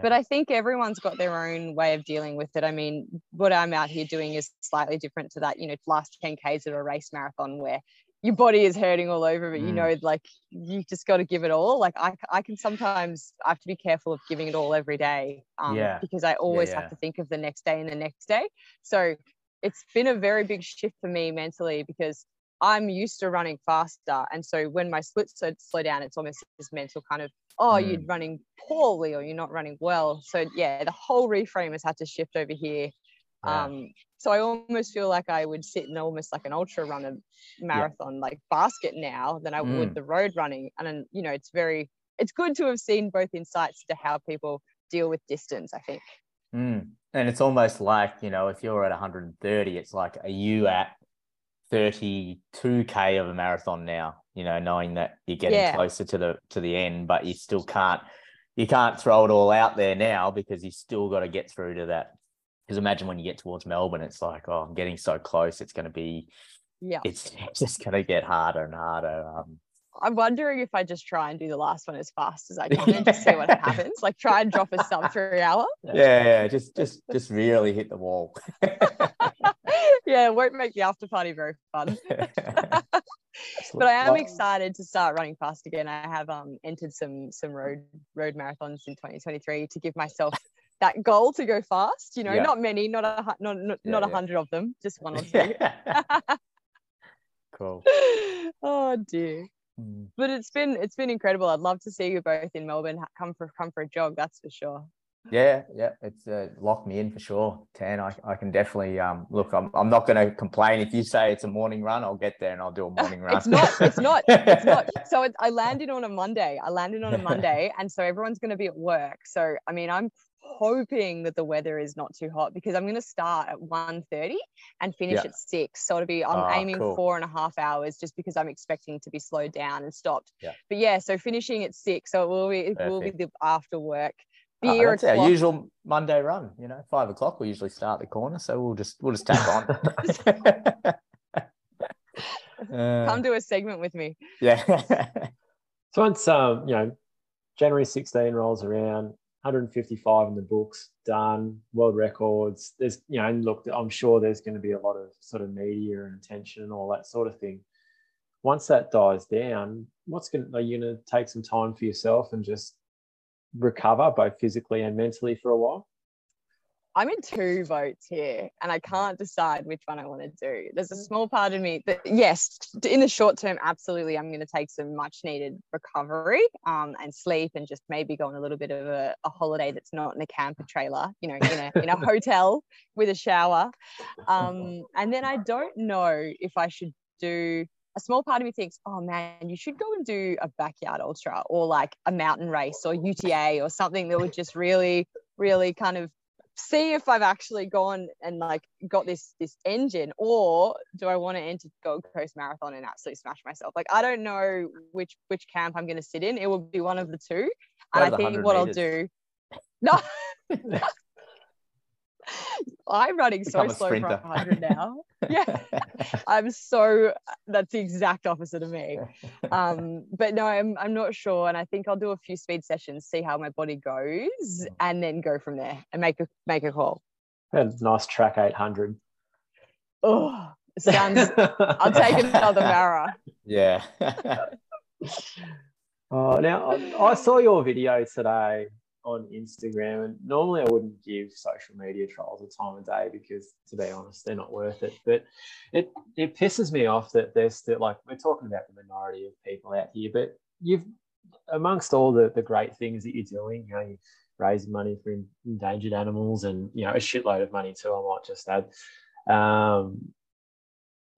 But I think everyone's got their own way of dealing with it. I mean, what I'm out here doing is slightly different to that, you know, last 10Ks of a race marathon where your body is hurting all over, but mm. you know, like you just got to give it all. Like I, I can sometimes I have to be careful of giving it all every day, um, yeah. because I always yeah, yeah. have to think of the next day and the next day. So it's been a very big shift for me mentally because I'm used to running faster. And so when my splits slow down, it's almost this mental kind of, oh, mm. you're running poorly or you're not running well. So yeah, the whole reframe has had to shift over here. Yeah. Um, so I almost feel like I would sit in almost like an ultra runner marathon, yeah. like basket now than I mm. would the road running. And then, you know, it's very, it's good to have seen both insights to how people deal with distance, I think. Mm. And it's almost like, you know, if you're at 130, it's like, are you at 32k of a marathon now you know knowing that you're getting yeah. closer to the to the end but you still can't you can't throw it all out there now because you still got to get through to that because imagine when you get towards melbourne it's like oh i'm getting so close it's going to be yeah it's just going to get harder and harder um, I'm wondering if I just try and do the last one as fast as I can and just see what happens. Like try and drop a sub three hour. Yeah, yeah, just just just really hit the wall. yeah, it won't make the after party very fun. but I am excited to start running fast again. I have um entered some some road road marathons in 2023 to give myself that goal to go fast. You know, yeah. not many, not a not not, yeah, not a hundred of them, just one or two. cool. Oh dear. Mm. But it's been it's been incredible. I'd love to see you both in Melbourne. Come for come for a jog. That's for sure. Yeah, yeah, it's uh, locked me in for sure. Tan, I, I can definitely um look. I'm, I'm not going to complain if you say it's a morning run. I'll get there and I'll do a morning run. it's not. It's not. It's not. So it, I landed on a Monday. I landed on a Monday, and so everyone's going to be at work. So I mean, I'm hoping that the weather is not too hot because I'm going to start at 1.30 and finish yeah. at 6. So it'll be, I'm oh, aiming cool. four and a half hours just because I'm expecting to be slowed down and stopped. Yeah. But yeah, so finishing at 6. So it will be, it will be the after work beer. Oh, that's our usual Monday run. You know, five o'clock we usually start the corner, so we'll just we'll just tap on. uh, Come do a segment with me. Yeah. so once um you know January 16 rolls around, 155 in the books done, world records. There's you know, and look, I'm sure there's going to be a lot of sort of media and attention and all that sort of thing. Once that dies down, what's going to, are you going to take some time for yourself and just recover both physically and mentally for a while? I'm in two votes here and I can't decide which one I want to do. There's a small part of me that, yes, in the short term, absolutely, I'm going to take some much needed recovery um, and sleep and just maybe go on a little bit of a, a, holiday that's not in a camper trailer, you know, in a, in a hotel with a shower. Um, and then I don't know if I should do a small part of me thinks, oh man, you should go and do a backyard ultra or like a mountain race or UTA or something that would just really, really kind of see if I've actually gone and like got this this engine, or do I want to enter Gold Coast Marathon and absolutely smash myself? Like I don't know which which camp I'm going to sit in. It will be one of the two, and I think what meters. I'll do. No. I'm running so slow for 100 now. yeah, I'm so that's the exact opposite of me. Um, but no, I'm I'm not sure, and I think I'll do a few speed sessions, see how my body goes, mm. and then go from there and make a make a call. Yeah, nice track 800. Oh, sounds. I'll take another Mara. Yeah. oh, now I saw your video today on Instagram. And normally I wouldn't give social media trolls a time of day because, to be honest, they're not worth it. But it it pisses me off that there's still like we're talking about the minority of people out here, but you've amongst all the, the great things that you're doing, you know, you raising money for endangered animals and you know a shitload of money too. I might just add. Um,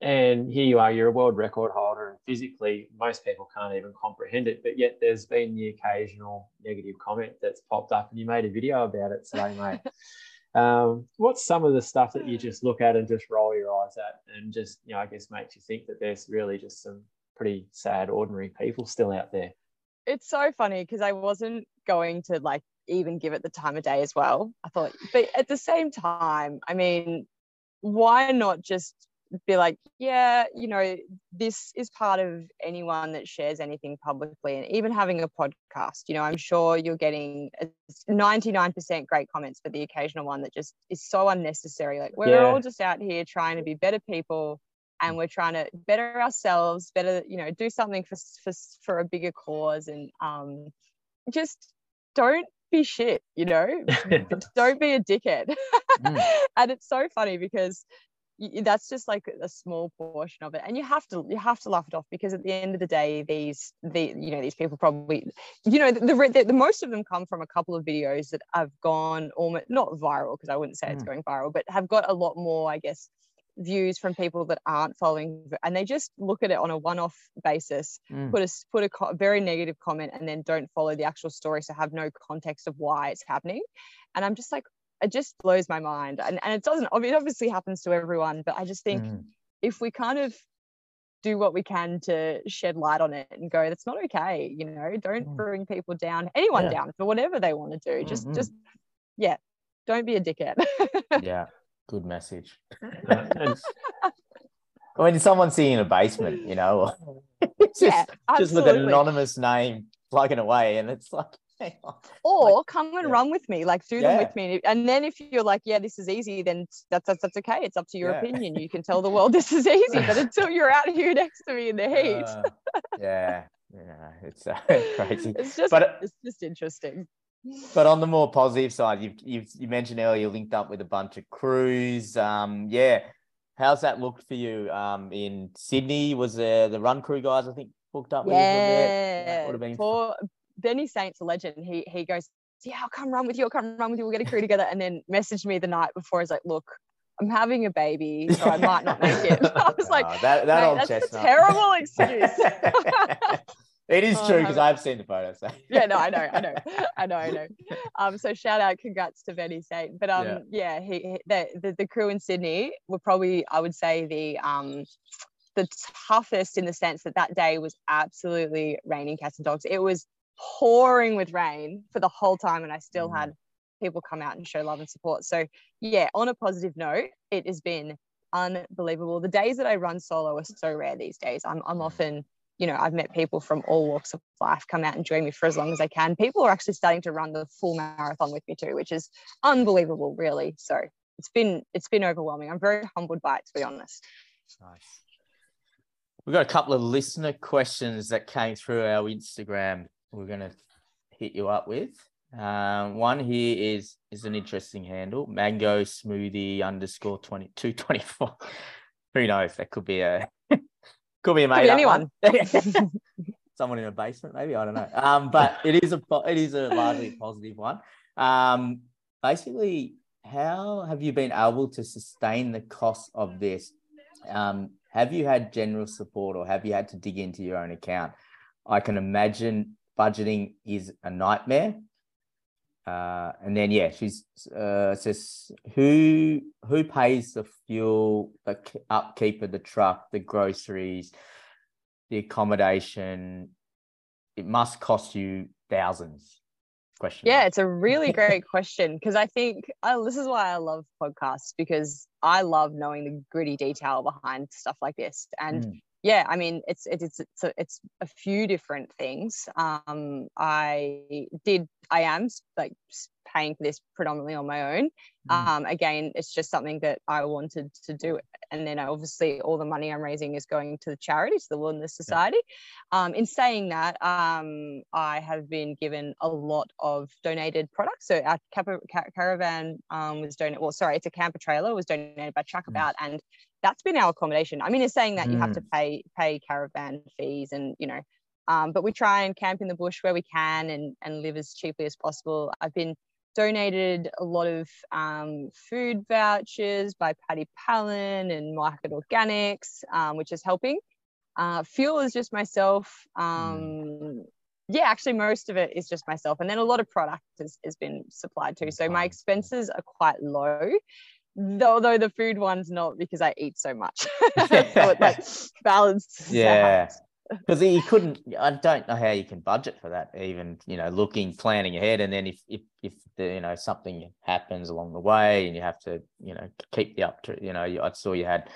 and here you are, you're a world record holder, physically, most people can't even comprehend it. But yet, there's been the occasional negative comment that's popped up, and you made a video about it today, mate. um, what's some of the stuff that you just look at and just roll your eyes at, and just, you know, I guess makes you think that there's really just some pretty sad, ordinary people still out there? It's so funny because I wasn't going to like even give it the time of day as well. I thought, but at the same time, I mean, why not just be like, yeah, you know, this is part of anyone that shares anything publicly, and even having a podcast. You know, I'm sure you're getting 99% great comments, but the occasional one that just is so unnecessary. Like we're yeah. all just out here trying to be better people, and we're trying to better ourselves, better, you know, do something for for for a bigger cause, and um, just don't be shit, you know, don't be a dickhead. mm. And it's so funny because that's just like a small portion of it and you have to you have to laugh it off because at the end of the day these the you know these people probably you know the, the, the most of them come from a couple of videos that have gone almost not viral because i wouldn't say mm. it's going viral but have got a lot more i guess views from people that aren't following and they just look at it on a one-off basis mm. put a put a co- very negative comment and then don't follow the actual story so have no context of why it's happening and i'm just like it just blows my mind and, and it doesn't it obviously happens to everyone but i just think mm. if we kind of do what we can to shed light on it and go that's not okay you know don't mm. bring people down anyone yeah. down for whatever they want to do just mm-hmm. just yeah don't be a dickhead yeah good message when someone's sitting in a basement you know just, yeah, just with an anonymous name plugging away and it's like or like, come and yeah. run with me like do yeah. them with me. And then if you're like yeah this is easy then that's that's, that's okay. It's up to your yeah. opinion. You can tell the world this is easy but until you're out here next to me in the heat. uh, yeah. Yeah. It's uh, crazy. It's just but it's just interesting. but on the more positive side you've, you've you mentioned earlier you linked up with a bunch of crews. Um yeah. How's that looked for you um in sydney? Was there the run crew guys i think booked up yeah, with you? For, Benny Saint's a legend. He he goes, yeah, I'll come run with you. I'll come run with you. We'll get a crew together. And then messaged me the night before. He's like, look, I'm having a baby, so I might not make it. I was like, oh, that, that old that's chestnut. a terrible excuse. it is true because um, I've seen the photos. So. yeah, no, I know, I know, I know, I know. Um, so shout out, congrats to Benny Saint. But um, yeah, yeah he, he the, the, the crew in Sydney were probably, I would say, the um the toughest in the sense that that day was absolutely raining cats and dogs. It was pouring with rain for the whole time and I still mm. had people come out and show love and support. So yeah, on a positive note, it has been unbelievable. The days that I run solo are so rare these days. I'm, I'm mm. often, you know, I've met people from all walks of life come out and join me for as long as I can. People are actually starting to run the full marathon with me too, which is unbelievable, really. So it's been it's been overwhelming. I'm very humbled by it, to be honest. Nice. We've got a couple of listener questions that came through our Instagram we're going to hit you up with. Um, one here is is an interesting handle, mango smoothie underscore twenty two twenty four. Who knows? That could be a could be a made anyone. Someone in a basement, maybe I don't know. Um, but it is a it is a largely positive one. Um, basically, how have you been able to sustain the cost of this? Um, have you had general support, or have you had to dig into your own account? I can imagine budgeting is a nightmare. Uh, and then yeah, she's uh, says who who pays the fuel, the upkeep of the truck, the groceries, the accommodation. It must cost you thousands. Question. Yeah, it's a really great question because I think oh, this is why I love podcasts because I love knowing the gritty detail behind stuff like this. And mm yeah i mean it's it's it's a, it's a few different things um i did i am like paying for this predominantly on my own mm. um again it's just something that i wanted to do and then obviously all the money i'm raising is going to the charities, the wilderness society yeah. um in saying that um i have been given a lot of donated products so our caravan um was donated well sorry it's a camper trailer was donated by truckabout mm. and that's been our accommodation. I mean, it's saying that mm. you have to mm. pay pay caravan fees and you know, um, but we try and camp in the bush where we can and and live as cheaply as possible. I've been donated a lot of um, food vouchers by Paddy Pallin and Market Organics, um, which is helping. Uh, fuel is just myself. Mm. Um, yeah, actually, most of it is just myself, and then a lot of product has, has been supplied too. So my expenses are quite low although the food one's not because I eat so much. so it like balanced. Yeah. Because you couldn't, I don't know how you can budget for that. Even you know, looking, planning ahead, and then if if if the, you know something happens along the way, and you have to you know keep the up to you know, I saw you had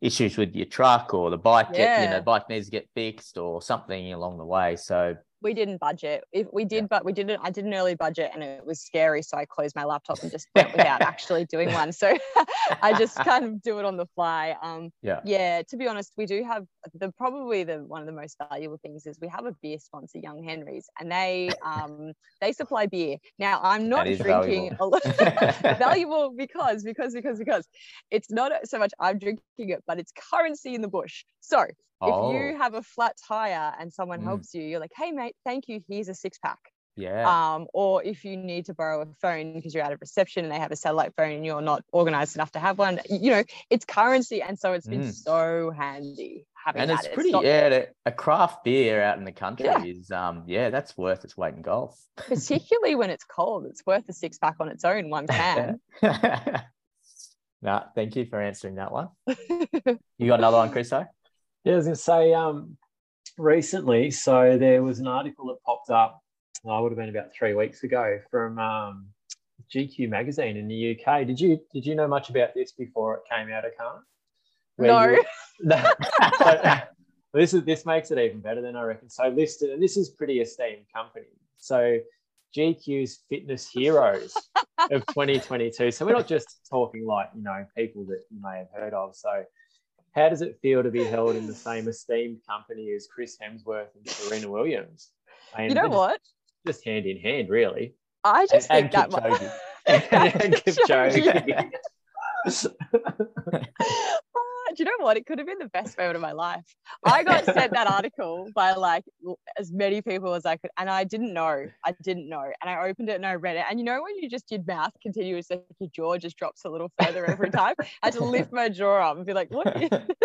issues with your truck or the bike yeah. get, you know, bike needs to get fixed or something along the way. So we didn't budget. If we did, yeah. but we didn't. I did an early budget, and it was scary. So I closed my laptop and just went without actually doing one. So I just kind of do it on the fly. Um, yeah, yeah. To be honest, we do have the probably the one of the most valuable things is we have a beer sponsor, Young Henrys, and they um they supply beer. Now I'm not drinking valuable. a lot valuable because because because because it's not so much I'm drinking it, but it's currency in the bush. So Oh. If you oh. have a flat tire and someone mm. helps you, you're like, hey, mate, thank you. Here's a six pack. Yeah. Um, or if you need to borrow a phone because you're out of reception and they have a satellite phone and you're not organized enough to have one, you know, it's currency. And so it's been mm. so handy having and that. it's pretty, it's yeah, a craft beer out in the country yeah. is, um, yeah, that's worth its weight in gold. Particularly when it's cold, it's worth a six pack on its own, one can. nah, thank you for answering that one. you got another one, Chris? Yeah, I was going to say um, recently, so there was an article that popped up, I would have been about three weeks ago from um, GQ magazine in the UK. Did you did you know much about this before it came out, Erchana? No. You, so, this is this makes it even better than I reckon. So listed, and this is pretty esteemed company. So GQ's fitness heroes of 2022. So we're not just talking like you know people that you may have heard of. So how does it feel to be held in the same esteemed company as Chris Hemsworth and Serena Williams? you know what? Just hand in hand, really. I just and, think and that Kipchoge. and, and Kipchoge. Do you know what? It could have been the best moment of my life. I got sent that article by like as many people as I could, and I didn't know. I didn't know, and I opened it and I read it. And you know when you just did mouth continuously, your jaw just drops a little further every time. I had to lift my jaw up and be like, "What?"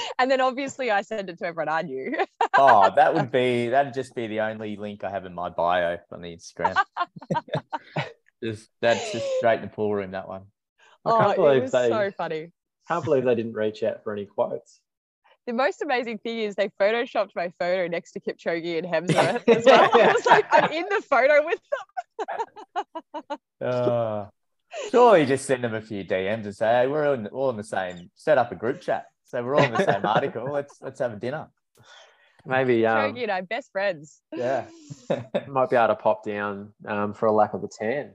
and then obviously I sent it to everyone I knew. oh, that would be that'd just be the only link I have in my bio on the Instagram. just that's just straight in the pool room. That one. I can't oh, believe it was they, so funny. Can't believe they didn't reach out for any quotes. The most amazing thing is they photoshopped my photo next to Kipchoge and Hemsworth as well. I was like, I'm in the photo with them. uh, surely just send them a few DMs and say, hey, we're all in, all in the same, set up a group chat. So we're all in the same article. Let's let's have a dinner. Maybe um, you know, best friends. Yeah. Might be able to pop down um, for a lap of the tan.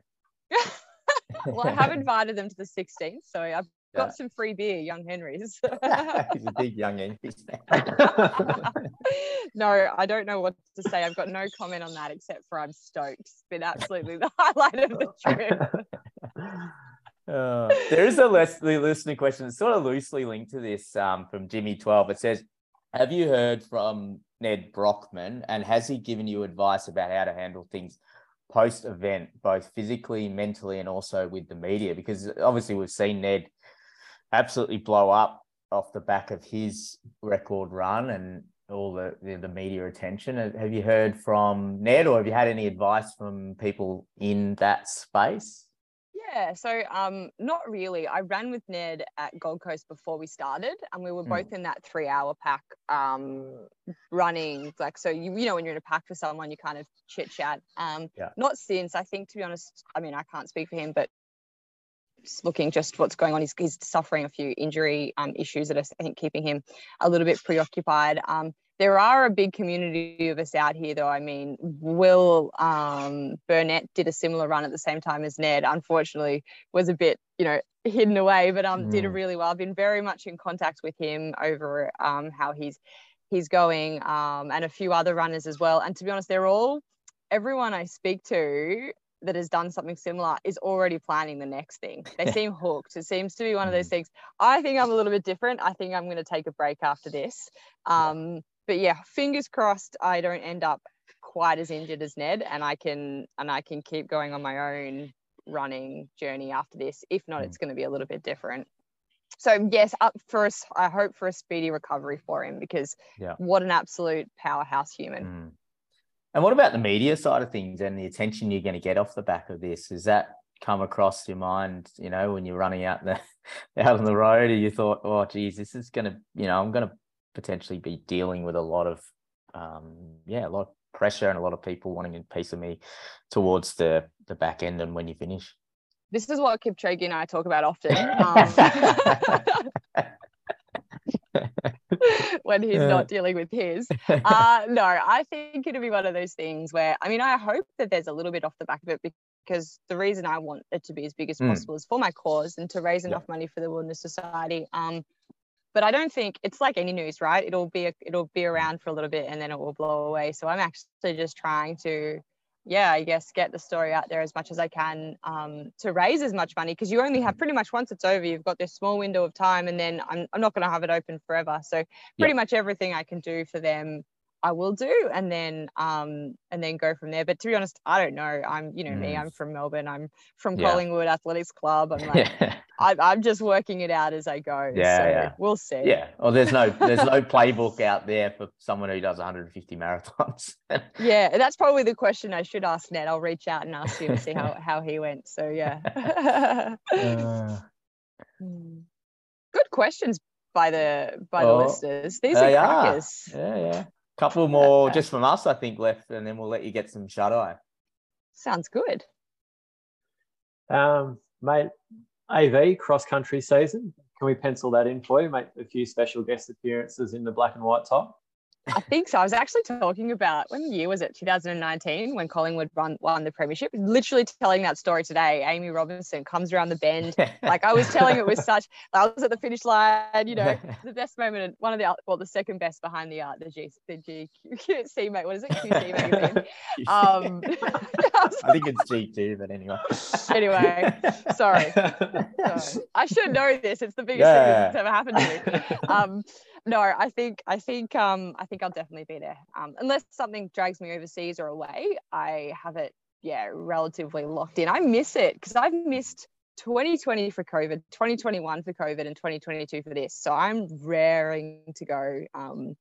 well, I have invited them to the 16th, so I've got some free beer, Young Henry's. He's a big Young Henry's no, I don't know what to say. I've got no comment on that except for I'm stoked. It's been absolutely the highlight of the trip. Uh, there is a listening question that's sort of loosely linked to this um, from Jimmy12. It says, Have you heard from Ned Brockmann and has he given you advice about how to handle things post event, both physically, mentally, and also with the media? Because obviously, we've seen Ned absolutely blow up off the back of his record run and all the, the, the media attention. Have you heard from Ned, or have you had any advice from people in that space? Yeah, so um, not really. I ran with Ned at Gold Coast before we started, and we were mm. both in that three-hour pack um, running. Like, so you you know when you're in a pack for someone, you kind of chit chat. Um, yeah. Not since I think, to be honest, I mean I can't speak for him, but looking just what's going on. He's, he's suffering a few injury um, issues that are, I think, keeping him a little bit preoccupied. Um, there are a big community of us out here, though. I mean, Will um, Burnett did a similar run at the same time as Ned. Unfortunately, was a bit, you know, hidden away, but um, mm. did really well. I've been very much in contact with him over um, how he's he's going, um, and a few other runners as well. And to be honest, they're all everyone I speak to that has done something similar is already planning the next thing. They seem hooked. It seems to be one of those mm. things. I think I'm a little bit different. I think I'm going to take a break after this. Um, but yeah, fingers crossed I don't end up quite as injured as Ned and I can and I can keep going on my own running journey after this. If not, it's mm. going to be a little bit different. So yes, up for us. I hope for a speedy recovery for him because yeah. what an absolute powerhouse human. Mm. And what about the media side of things and the attention you're going to get off the back of this? Has that come across your mind, you know, when you're running out the out on the road, and you thought, oh, geez, this is going to, you know, I'm going to potentially be dealing with a lot of, um, yeah, a lot of pressure and a lot of people wanting a piece of me towards the the back end and when you finish. This is what Kipchoge and I talk about often. Um, when he's yeah. not dealing with his. Uh, no, I think it'll be one of those things where, I mean, I hope that there's a little bit off the back of it because the reason I want it to be as big as mm. possible is for my cause and to raise enough yeah. money for the Wilderness Society. Um, but I don't think it's like any news, right? It'll be a, it'll be around for a little bit and then it will blow away. So I'm actually just trying to yeah, I guess get the story out there as much as I can um, to raise as much money because you only have mm-hmm. pretty much once it's over, you've got this small window of time, and then I'm, I'm not going to have it open forever. So pretty much everything I can do for them I will do and then um and then go from there. But to be honest, I don't know. I'm you know mm. me, I'm from Melbourne, I'm from yeah. Collingwood Athletics Club. I'm like yeah. I, am just working it out as I go. Yeah, so yeah. we'll see. Yeah. Well there's no there's no playbook out there for someone who does 150 marathons. yeah, that's probably the question I should ask Ned. I'll reach out and ask you to see how, how he went. So yeah. uh, Good questions by the by the oh, listeners. These are crackers. Yeah, yeah couple more just from us, I think, left, and then we'll let you get some shut eye. Sounds good. Um, mate, AV cross country season. Can we pencil that in for you? Make a few special guest appearances in the black and white top. I think so. I was actually talking about when year was it? 2019 when Collingwood won, won the premiership. Literally telling that story today. Amy Robinson comes around the bend. like I was telling it was such. I was at the finish line. You know, the best moment. One of the well, the second best behind the uh, the G the GC mate. What is it? QC magazine. Um, I think it's G2, but anyway. anyway, sorry. sorry. I should know this. It's the biggest yeah. thing that's ever happened to me. Um, no, I think I think um I think I'll definitely be there. Um, unless something drags me overseas or away, I have it yeah relatively locked in. I miss it because I've missed 2020 for COVID, 2021 for COVID, and 2022 for this. So I'm raring to go. Um,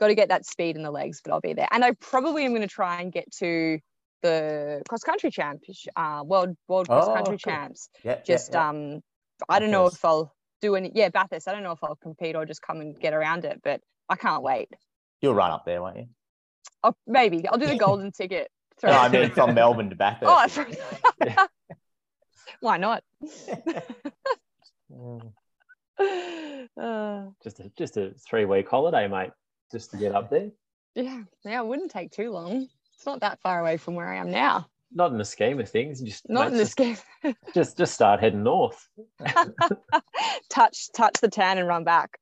got to get that speed in the legs, but I'll be there. And I probably am going to try and get to the cross country champs, uh, world world cross country oh, cool. champs. Yeah, Just yeah, yeah. um, I don't know if I'll do any. Yeah, Bathurst. I don't know if I'll compete or just come and get around it, but I can't wait. You'll run up there, won't you? Oh, maybe I'll do the golden ticket. no, I mean from Melbourne to Bathurst. Oh, why not? uh, just a just a three week holiday, mate, just to get up there. Yeah, yeah, it wouldn't take too long. It's not that far away from where I am now not in the scheme of things. Just not in the scheme. just just start heading north. touch touch the tan and run back.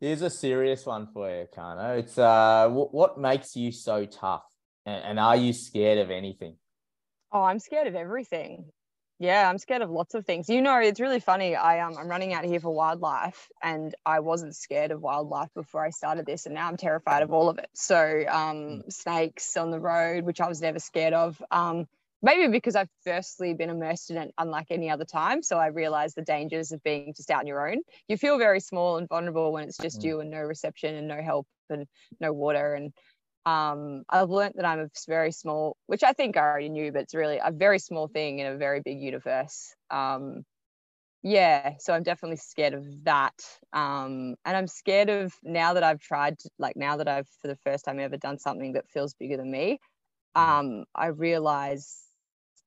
Here's a serious one for you, Kano. It's uh, w- what makes you so tough, and, and are you scared of anything? Oh, I'm scared of everything. Yeah, I'm scared of lots of things. You know, it's really funny. I um, I'm running out here for wildlife, and I wasn't scared of wildlife before I started this, and now I'm terrified of all of it. So, um, mm. snakes on the road, which I was never scared of. Um, maybe because I've firstly been immersed in it unlike any other time. So I realized the dangers of being just out on your own. You feel very small and vulnerable when it's just mm. you and no reception and no help and no water and um, I've learned that I'm a very small, which I think I already knew, but it's really a very small thing in a very big universe. Um, yeah, so I'm definitely scared of that. Um, and I'm scared of now that I've tried, to, like now that I've for the first time ever done something that feels bigger than me. Um, I realize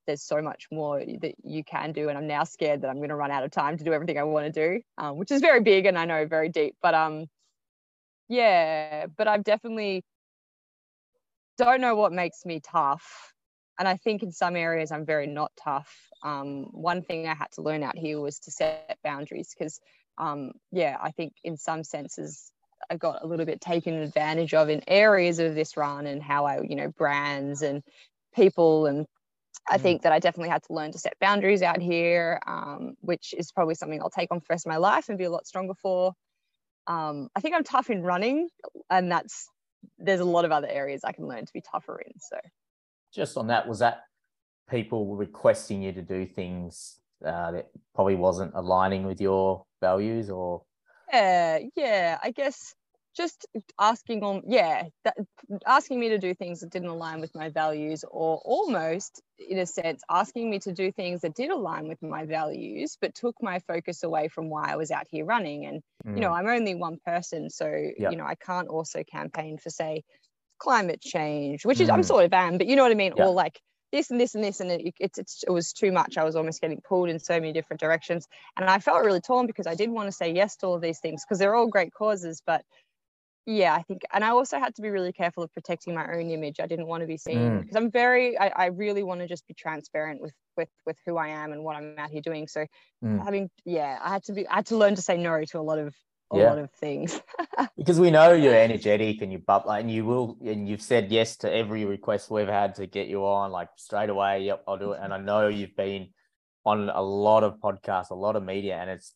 there's so much more that you can do, and I'm now scared that I'm going to run out of time to do everything I want to do, um, which is very big and I know very deep. But um, yeah, but I've definitely don't know what makes me tough. And I think in some areas I'm very not tough. Um, one thing I had to learn out here was to set boundaries because, um, yeah, I think in some senses I got a little bit taken advantage of in areas of this run and how I, you know, brands and people. And I mm. think that I definitely had to learn to set boundaries out here, um, which is probably something I'll take on for the rest of my life and be a lot stronger for. Um, I think I'm tough in running, and that's there's a lot of other areas I can learn to be tougher in. So, just on that, was that people requesting you to do things uh, that probably wasn't aligning with your values, or? Yeah, yeah. I guess just asking on yeah that, asking me to do things that didn't align with my values or almost in a sense asking me to do things that did align with my values but took my focus away from why i was out here running and mm. you know mm. i'm only one person so yep. you know i can't also campaign for say climate change which is mm. i'm sort of am but you know what i mean yep. or like this and this and this and it, it's, it's it was too much i was almost getting pulled in so many different directions and i felt really torn because i did want to say yes to all of these things because they're all great causes but yeah i think and i also had to be really careful of protecting my own image i didn't want to be seen because mm. i'm very I, I, really want to just be transparent with with with who i am and what i'm out here doing so mm. having yeah i had to be i had to learn to say no to a lot of a yeah. lot of things because we know you're energetic and you bubble and you will and you've said yes to every request we've had to get you on like straight away yep i'll do it and i know you've been on a lot of podcasts a lot of media and it's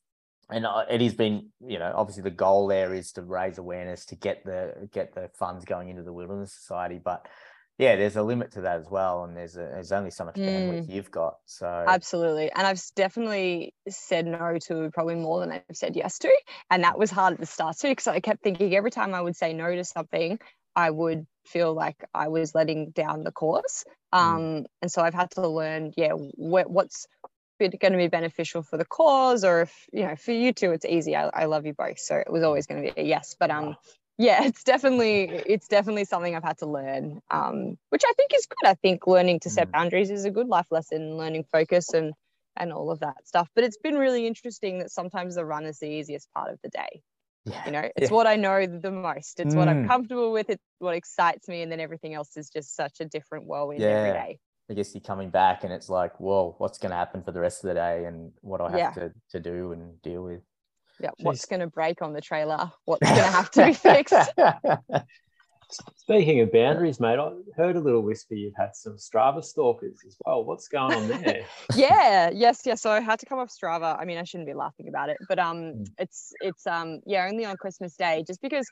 and uh, it has been you know obviously the goal there is to raise awareness to get the get the funds going into the wilderness society but yeah, there's a limit to that as well, and there's a, there's only so much bandwidth mm. you've got. So absolutely, and I've definitely said no to probably more than I've said yes to, and that was hard at the start too, because I kept thinking every time I would say no to something, I would feel like I was letting down the course. Mm. Um, mm. and so I've had to learn, yeah, wh- what's going to be beneficial for the cause, or if you know, for you two, it's easy. I, I love you both, so it was always going to be a yes. But um, yeah it's definitely it's definitely something i've had to learn um, which i think is good i think learning to set mm. boundaries is a good life lesson learning focus and and all of that stuff but it's been really interesting that sometimes the run is the easiest part of the day yeah. you know it's yeah. what i know the most it's mm. what i'm mm. comfortable with it's what excites me and then everything else is just such a different whirlwind yeah. every day I guess you're coming back and it's like, whoa, what's going to happen for the rest of the day and what I have yeah. to, to do and deal with yeah, what's going to break on the trailer? What's going to have to be fixed? Speaking of boundaries, mate, I heard a little whisper you've had some Strava stalkers as well. What's going on there? yeah, yes, yes. So I had to come off Strava. I mean, I shouldn't be laughing about it, but um, mm. it's it's um, yeah, only on Christmas Day, just because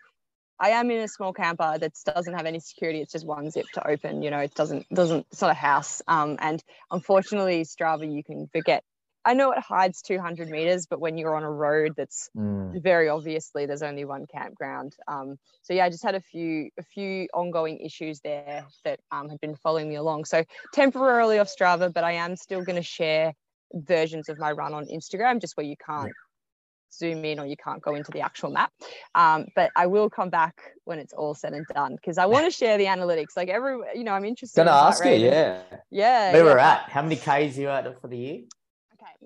I am in a small camper that doesn't have any security. It's just one zip to open. You know, it doesn't doesn't. It's not a house. Um, and unfortunately, Strava, you can forget I know it hides 200 meters, but when you're on a road that's mm. very obviously there's only one campground. Um, so yeah, I just had a few a few ongoing issues there that um, had been following me along. So temporarily off Strava, but I am still going to share versions of my run on Instagram, just where you can't zoom in or you can't go into the actual map. Um, but I will come back when it's all said and done because I want to share the analytics. Like every, you know, I'm interested. Gonna in ask you, yeah, yeah. Where yeah. we're at? How many k's you at for the year?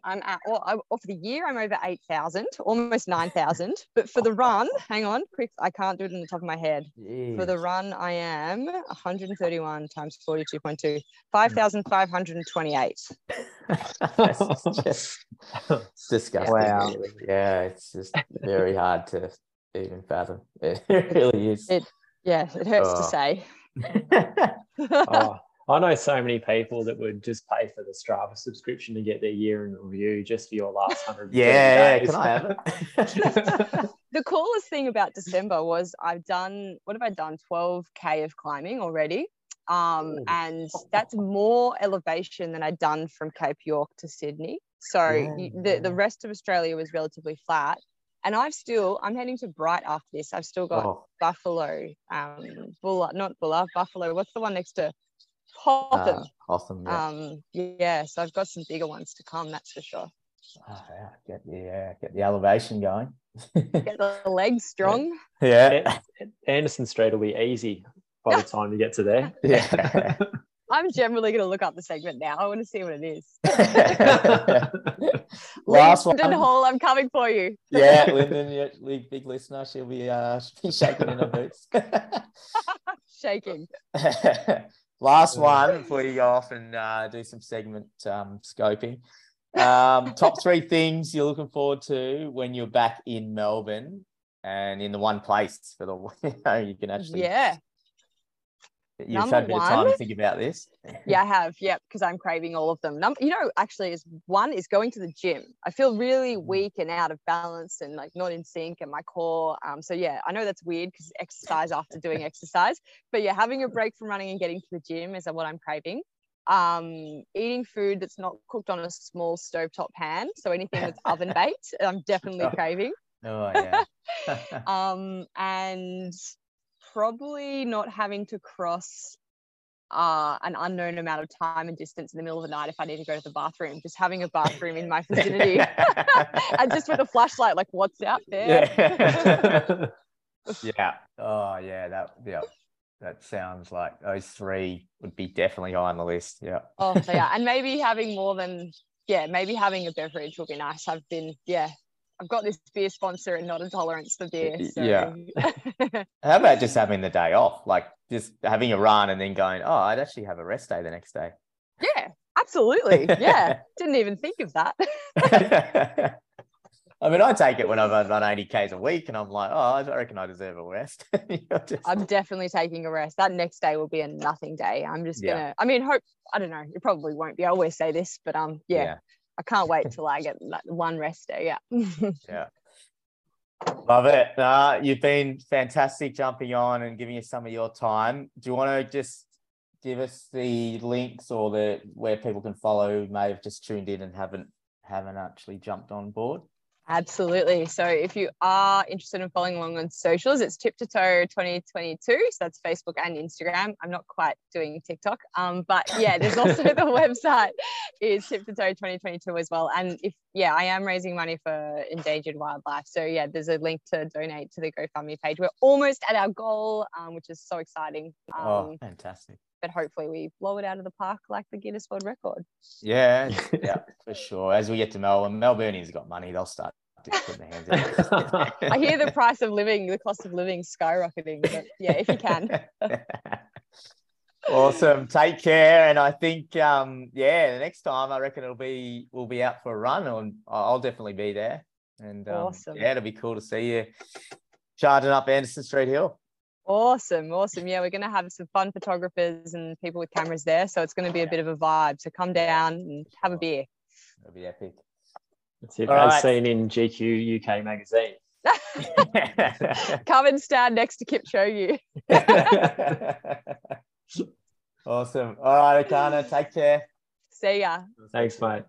I'm at, uh, well, I, for the year, I'm over 8,000, almost 9,000. But for the run, hang on, quick, I can't do it on the top of my head. Jeez. For the run, I am 131 times 42.2, 5,528. just disgusting. Wow. Yeah, it's just very hard to even fathom. It really is. It, yeah, it hurts oh. to say. oh. I know so many people that would just pay for the Strava subscription to get their year in review just for your last hundred. yeah, days. can I have it? the coolest thing about December was I've done what have I done? 12k of climbing already. Um, and that's more elevation than I'd done from Cape York to Sydney. So yeah. the, the rest of Australia was relatively flat. And I've still, I'm heading to Bright after this. I've still got oh. Buffalo, um, Buller, not Buller, Buffalo. What's the one next to Hotham. Uh, Hotham, yeah. Um, yeah, so I've got some bigger ones to come, that's for sure. Oh, yeah, get the uh, get the elevation going. get the legs strong. Yeah. Anderson Street will be easy by the time you get to there. Yeah. I'm generally going to look up the segment now. I want to see what it is. Last Linden one. Hall, I'm coming for you. yeah, Lyndon, yeah, big listener. She'll be, uh, she'll be shaking in her boots. shaking. Last one before you go off and uh, do some segment um, scoping. Um, top three things you're looking forward to when you're back in Melbourne and in the one place for the you know you can actually yeah You've Number had a bit one, of time to think about this. yeah, I have. Yeah, because I'm craving all of them. Number, you know, actually, is one is going to the gym. I feel really mm. weak and out of balance and like not in sync and my core. Um, so yeah, I know that's weird because exercise after doing exercise, but yeah, having a break from running and getting to the gym is what I'm craving. Um, eating food that's not cooked on a small stovetop pan. So anything that's oven baked, I'm definitely craving. Oh yeah. um, and probably not having to cross uh, an unknown amount of time and distance in the middle of the night if I need to go to the bathroom. Just having a bathroom in my vicinity and just with a flashlight, like what's out there. Yeah. yeah. Oh yeah. That yeah. that sounds like those three would be definitely high on the list. Yeah. Oh yeah, and maybe having more than yeah, maybe having a beverage would be nice. I've been yeah, I've got this beer sponsor and not a tolerance for beer. So. Yeah. How about just having the day off, like just having a run and then going, oh, I'd actually have a rest day the next day. Yeah, absolutely. Yeah, didn't even think of that. I mean, I take it when I've done 80 Ks a week and I'm like, oh, I reckon I deserve a rest. just... I'm definitely taking a rest. That next day will be a nothing day. I'm just gonna. I mean, hope, I don't know, it probably won't be. I always say this, but um, yeah, yeah. I can't wait till I get that one rest day. Yeah. yeah. Love it. Uh, you've been fantastic jumping on and giving us some of your time. Do you want to just give us the links or the where people can follow who may have just tuned in and haven't haven't actually jumped on board? Absolutely. So if you are interested in following along on socials, it's Tip to Toe 2022. So that's Facebook and Instagram. I'm not quite doing TikTok, um, but yeah, there's also the website is Tip to Toe 2022 as well. And if yeah, I am raising money for endangered wildlife. So yeah, there's a link to donate to the GoFundMe page. We're almost at our goal, um, which is so exciting. Um, oh, fantastic but hopefully we blow it out of the park like the Guinness World Record. Yeah, yeah, for sure. As we get to Melbourne, Melburnians got money; they'll start putting their hands in. I hear the price of living, the cost of living, skyrocketing. But yeah, if you can. awesome. Take care, and I think um, yeah, the next time I reckon it'll be we'll be out for a run, and I'll definitely be there. And um, awesome. yeah, it'll be cool to see you charging up Anderson Street Hill. Awesome, awesome. Yeah, we're going to have some fun photographers and people with cameras there. So it's going to be a bit of a vibe. So come down and have a beer. It'll be epic. That's it. All as right. seen in GQ UK magazine. come and stand next to Kipchoge. awesome. All right, Erchana, take care. See ya. Thanks, mate.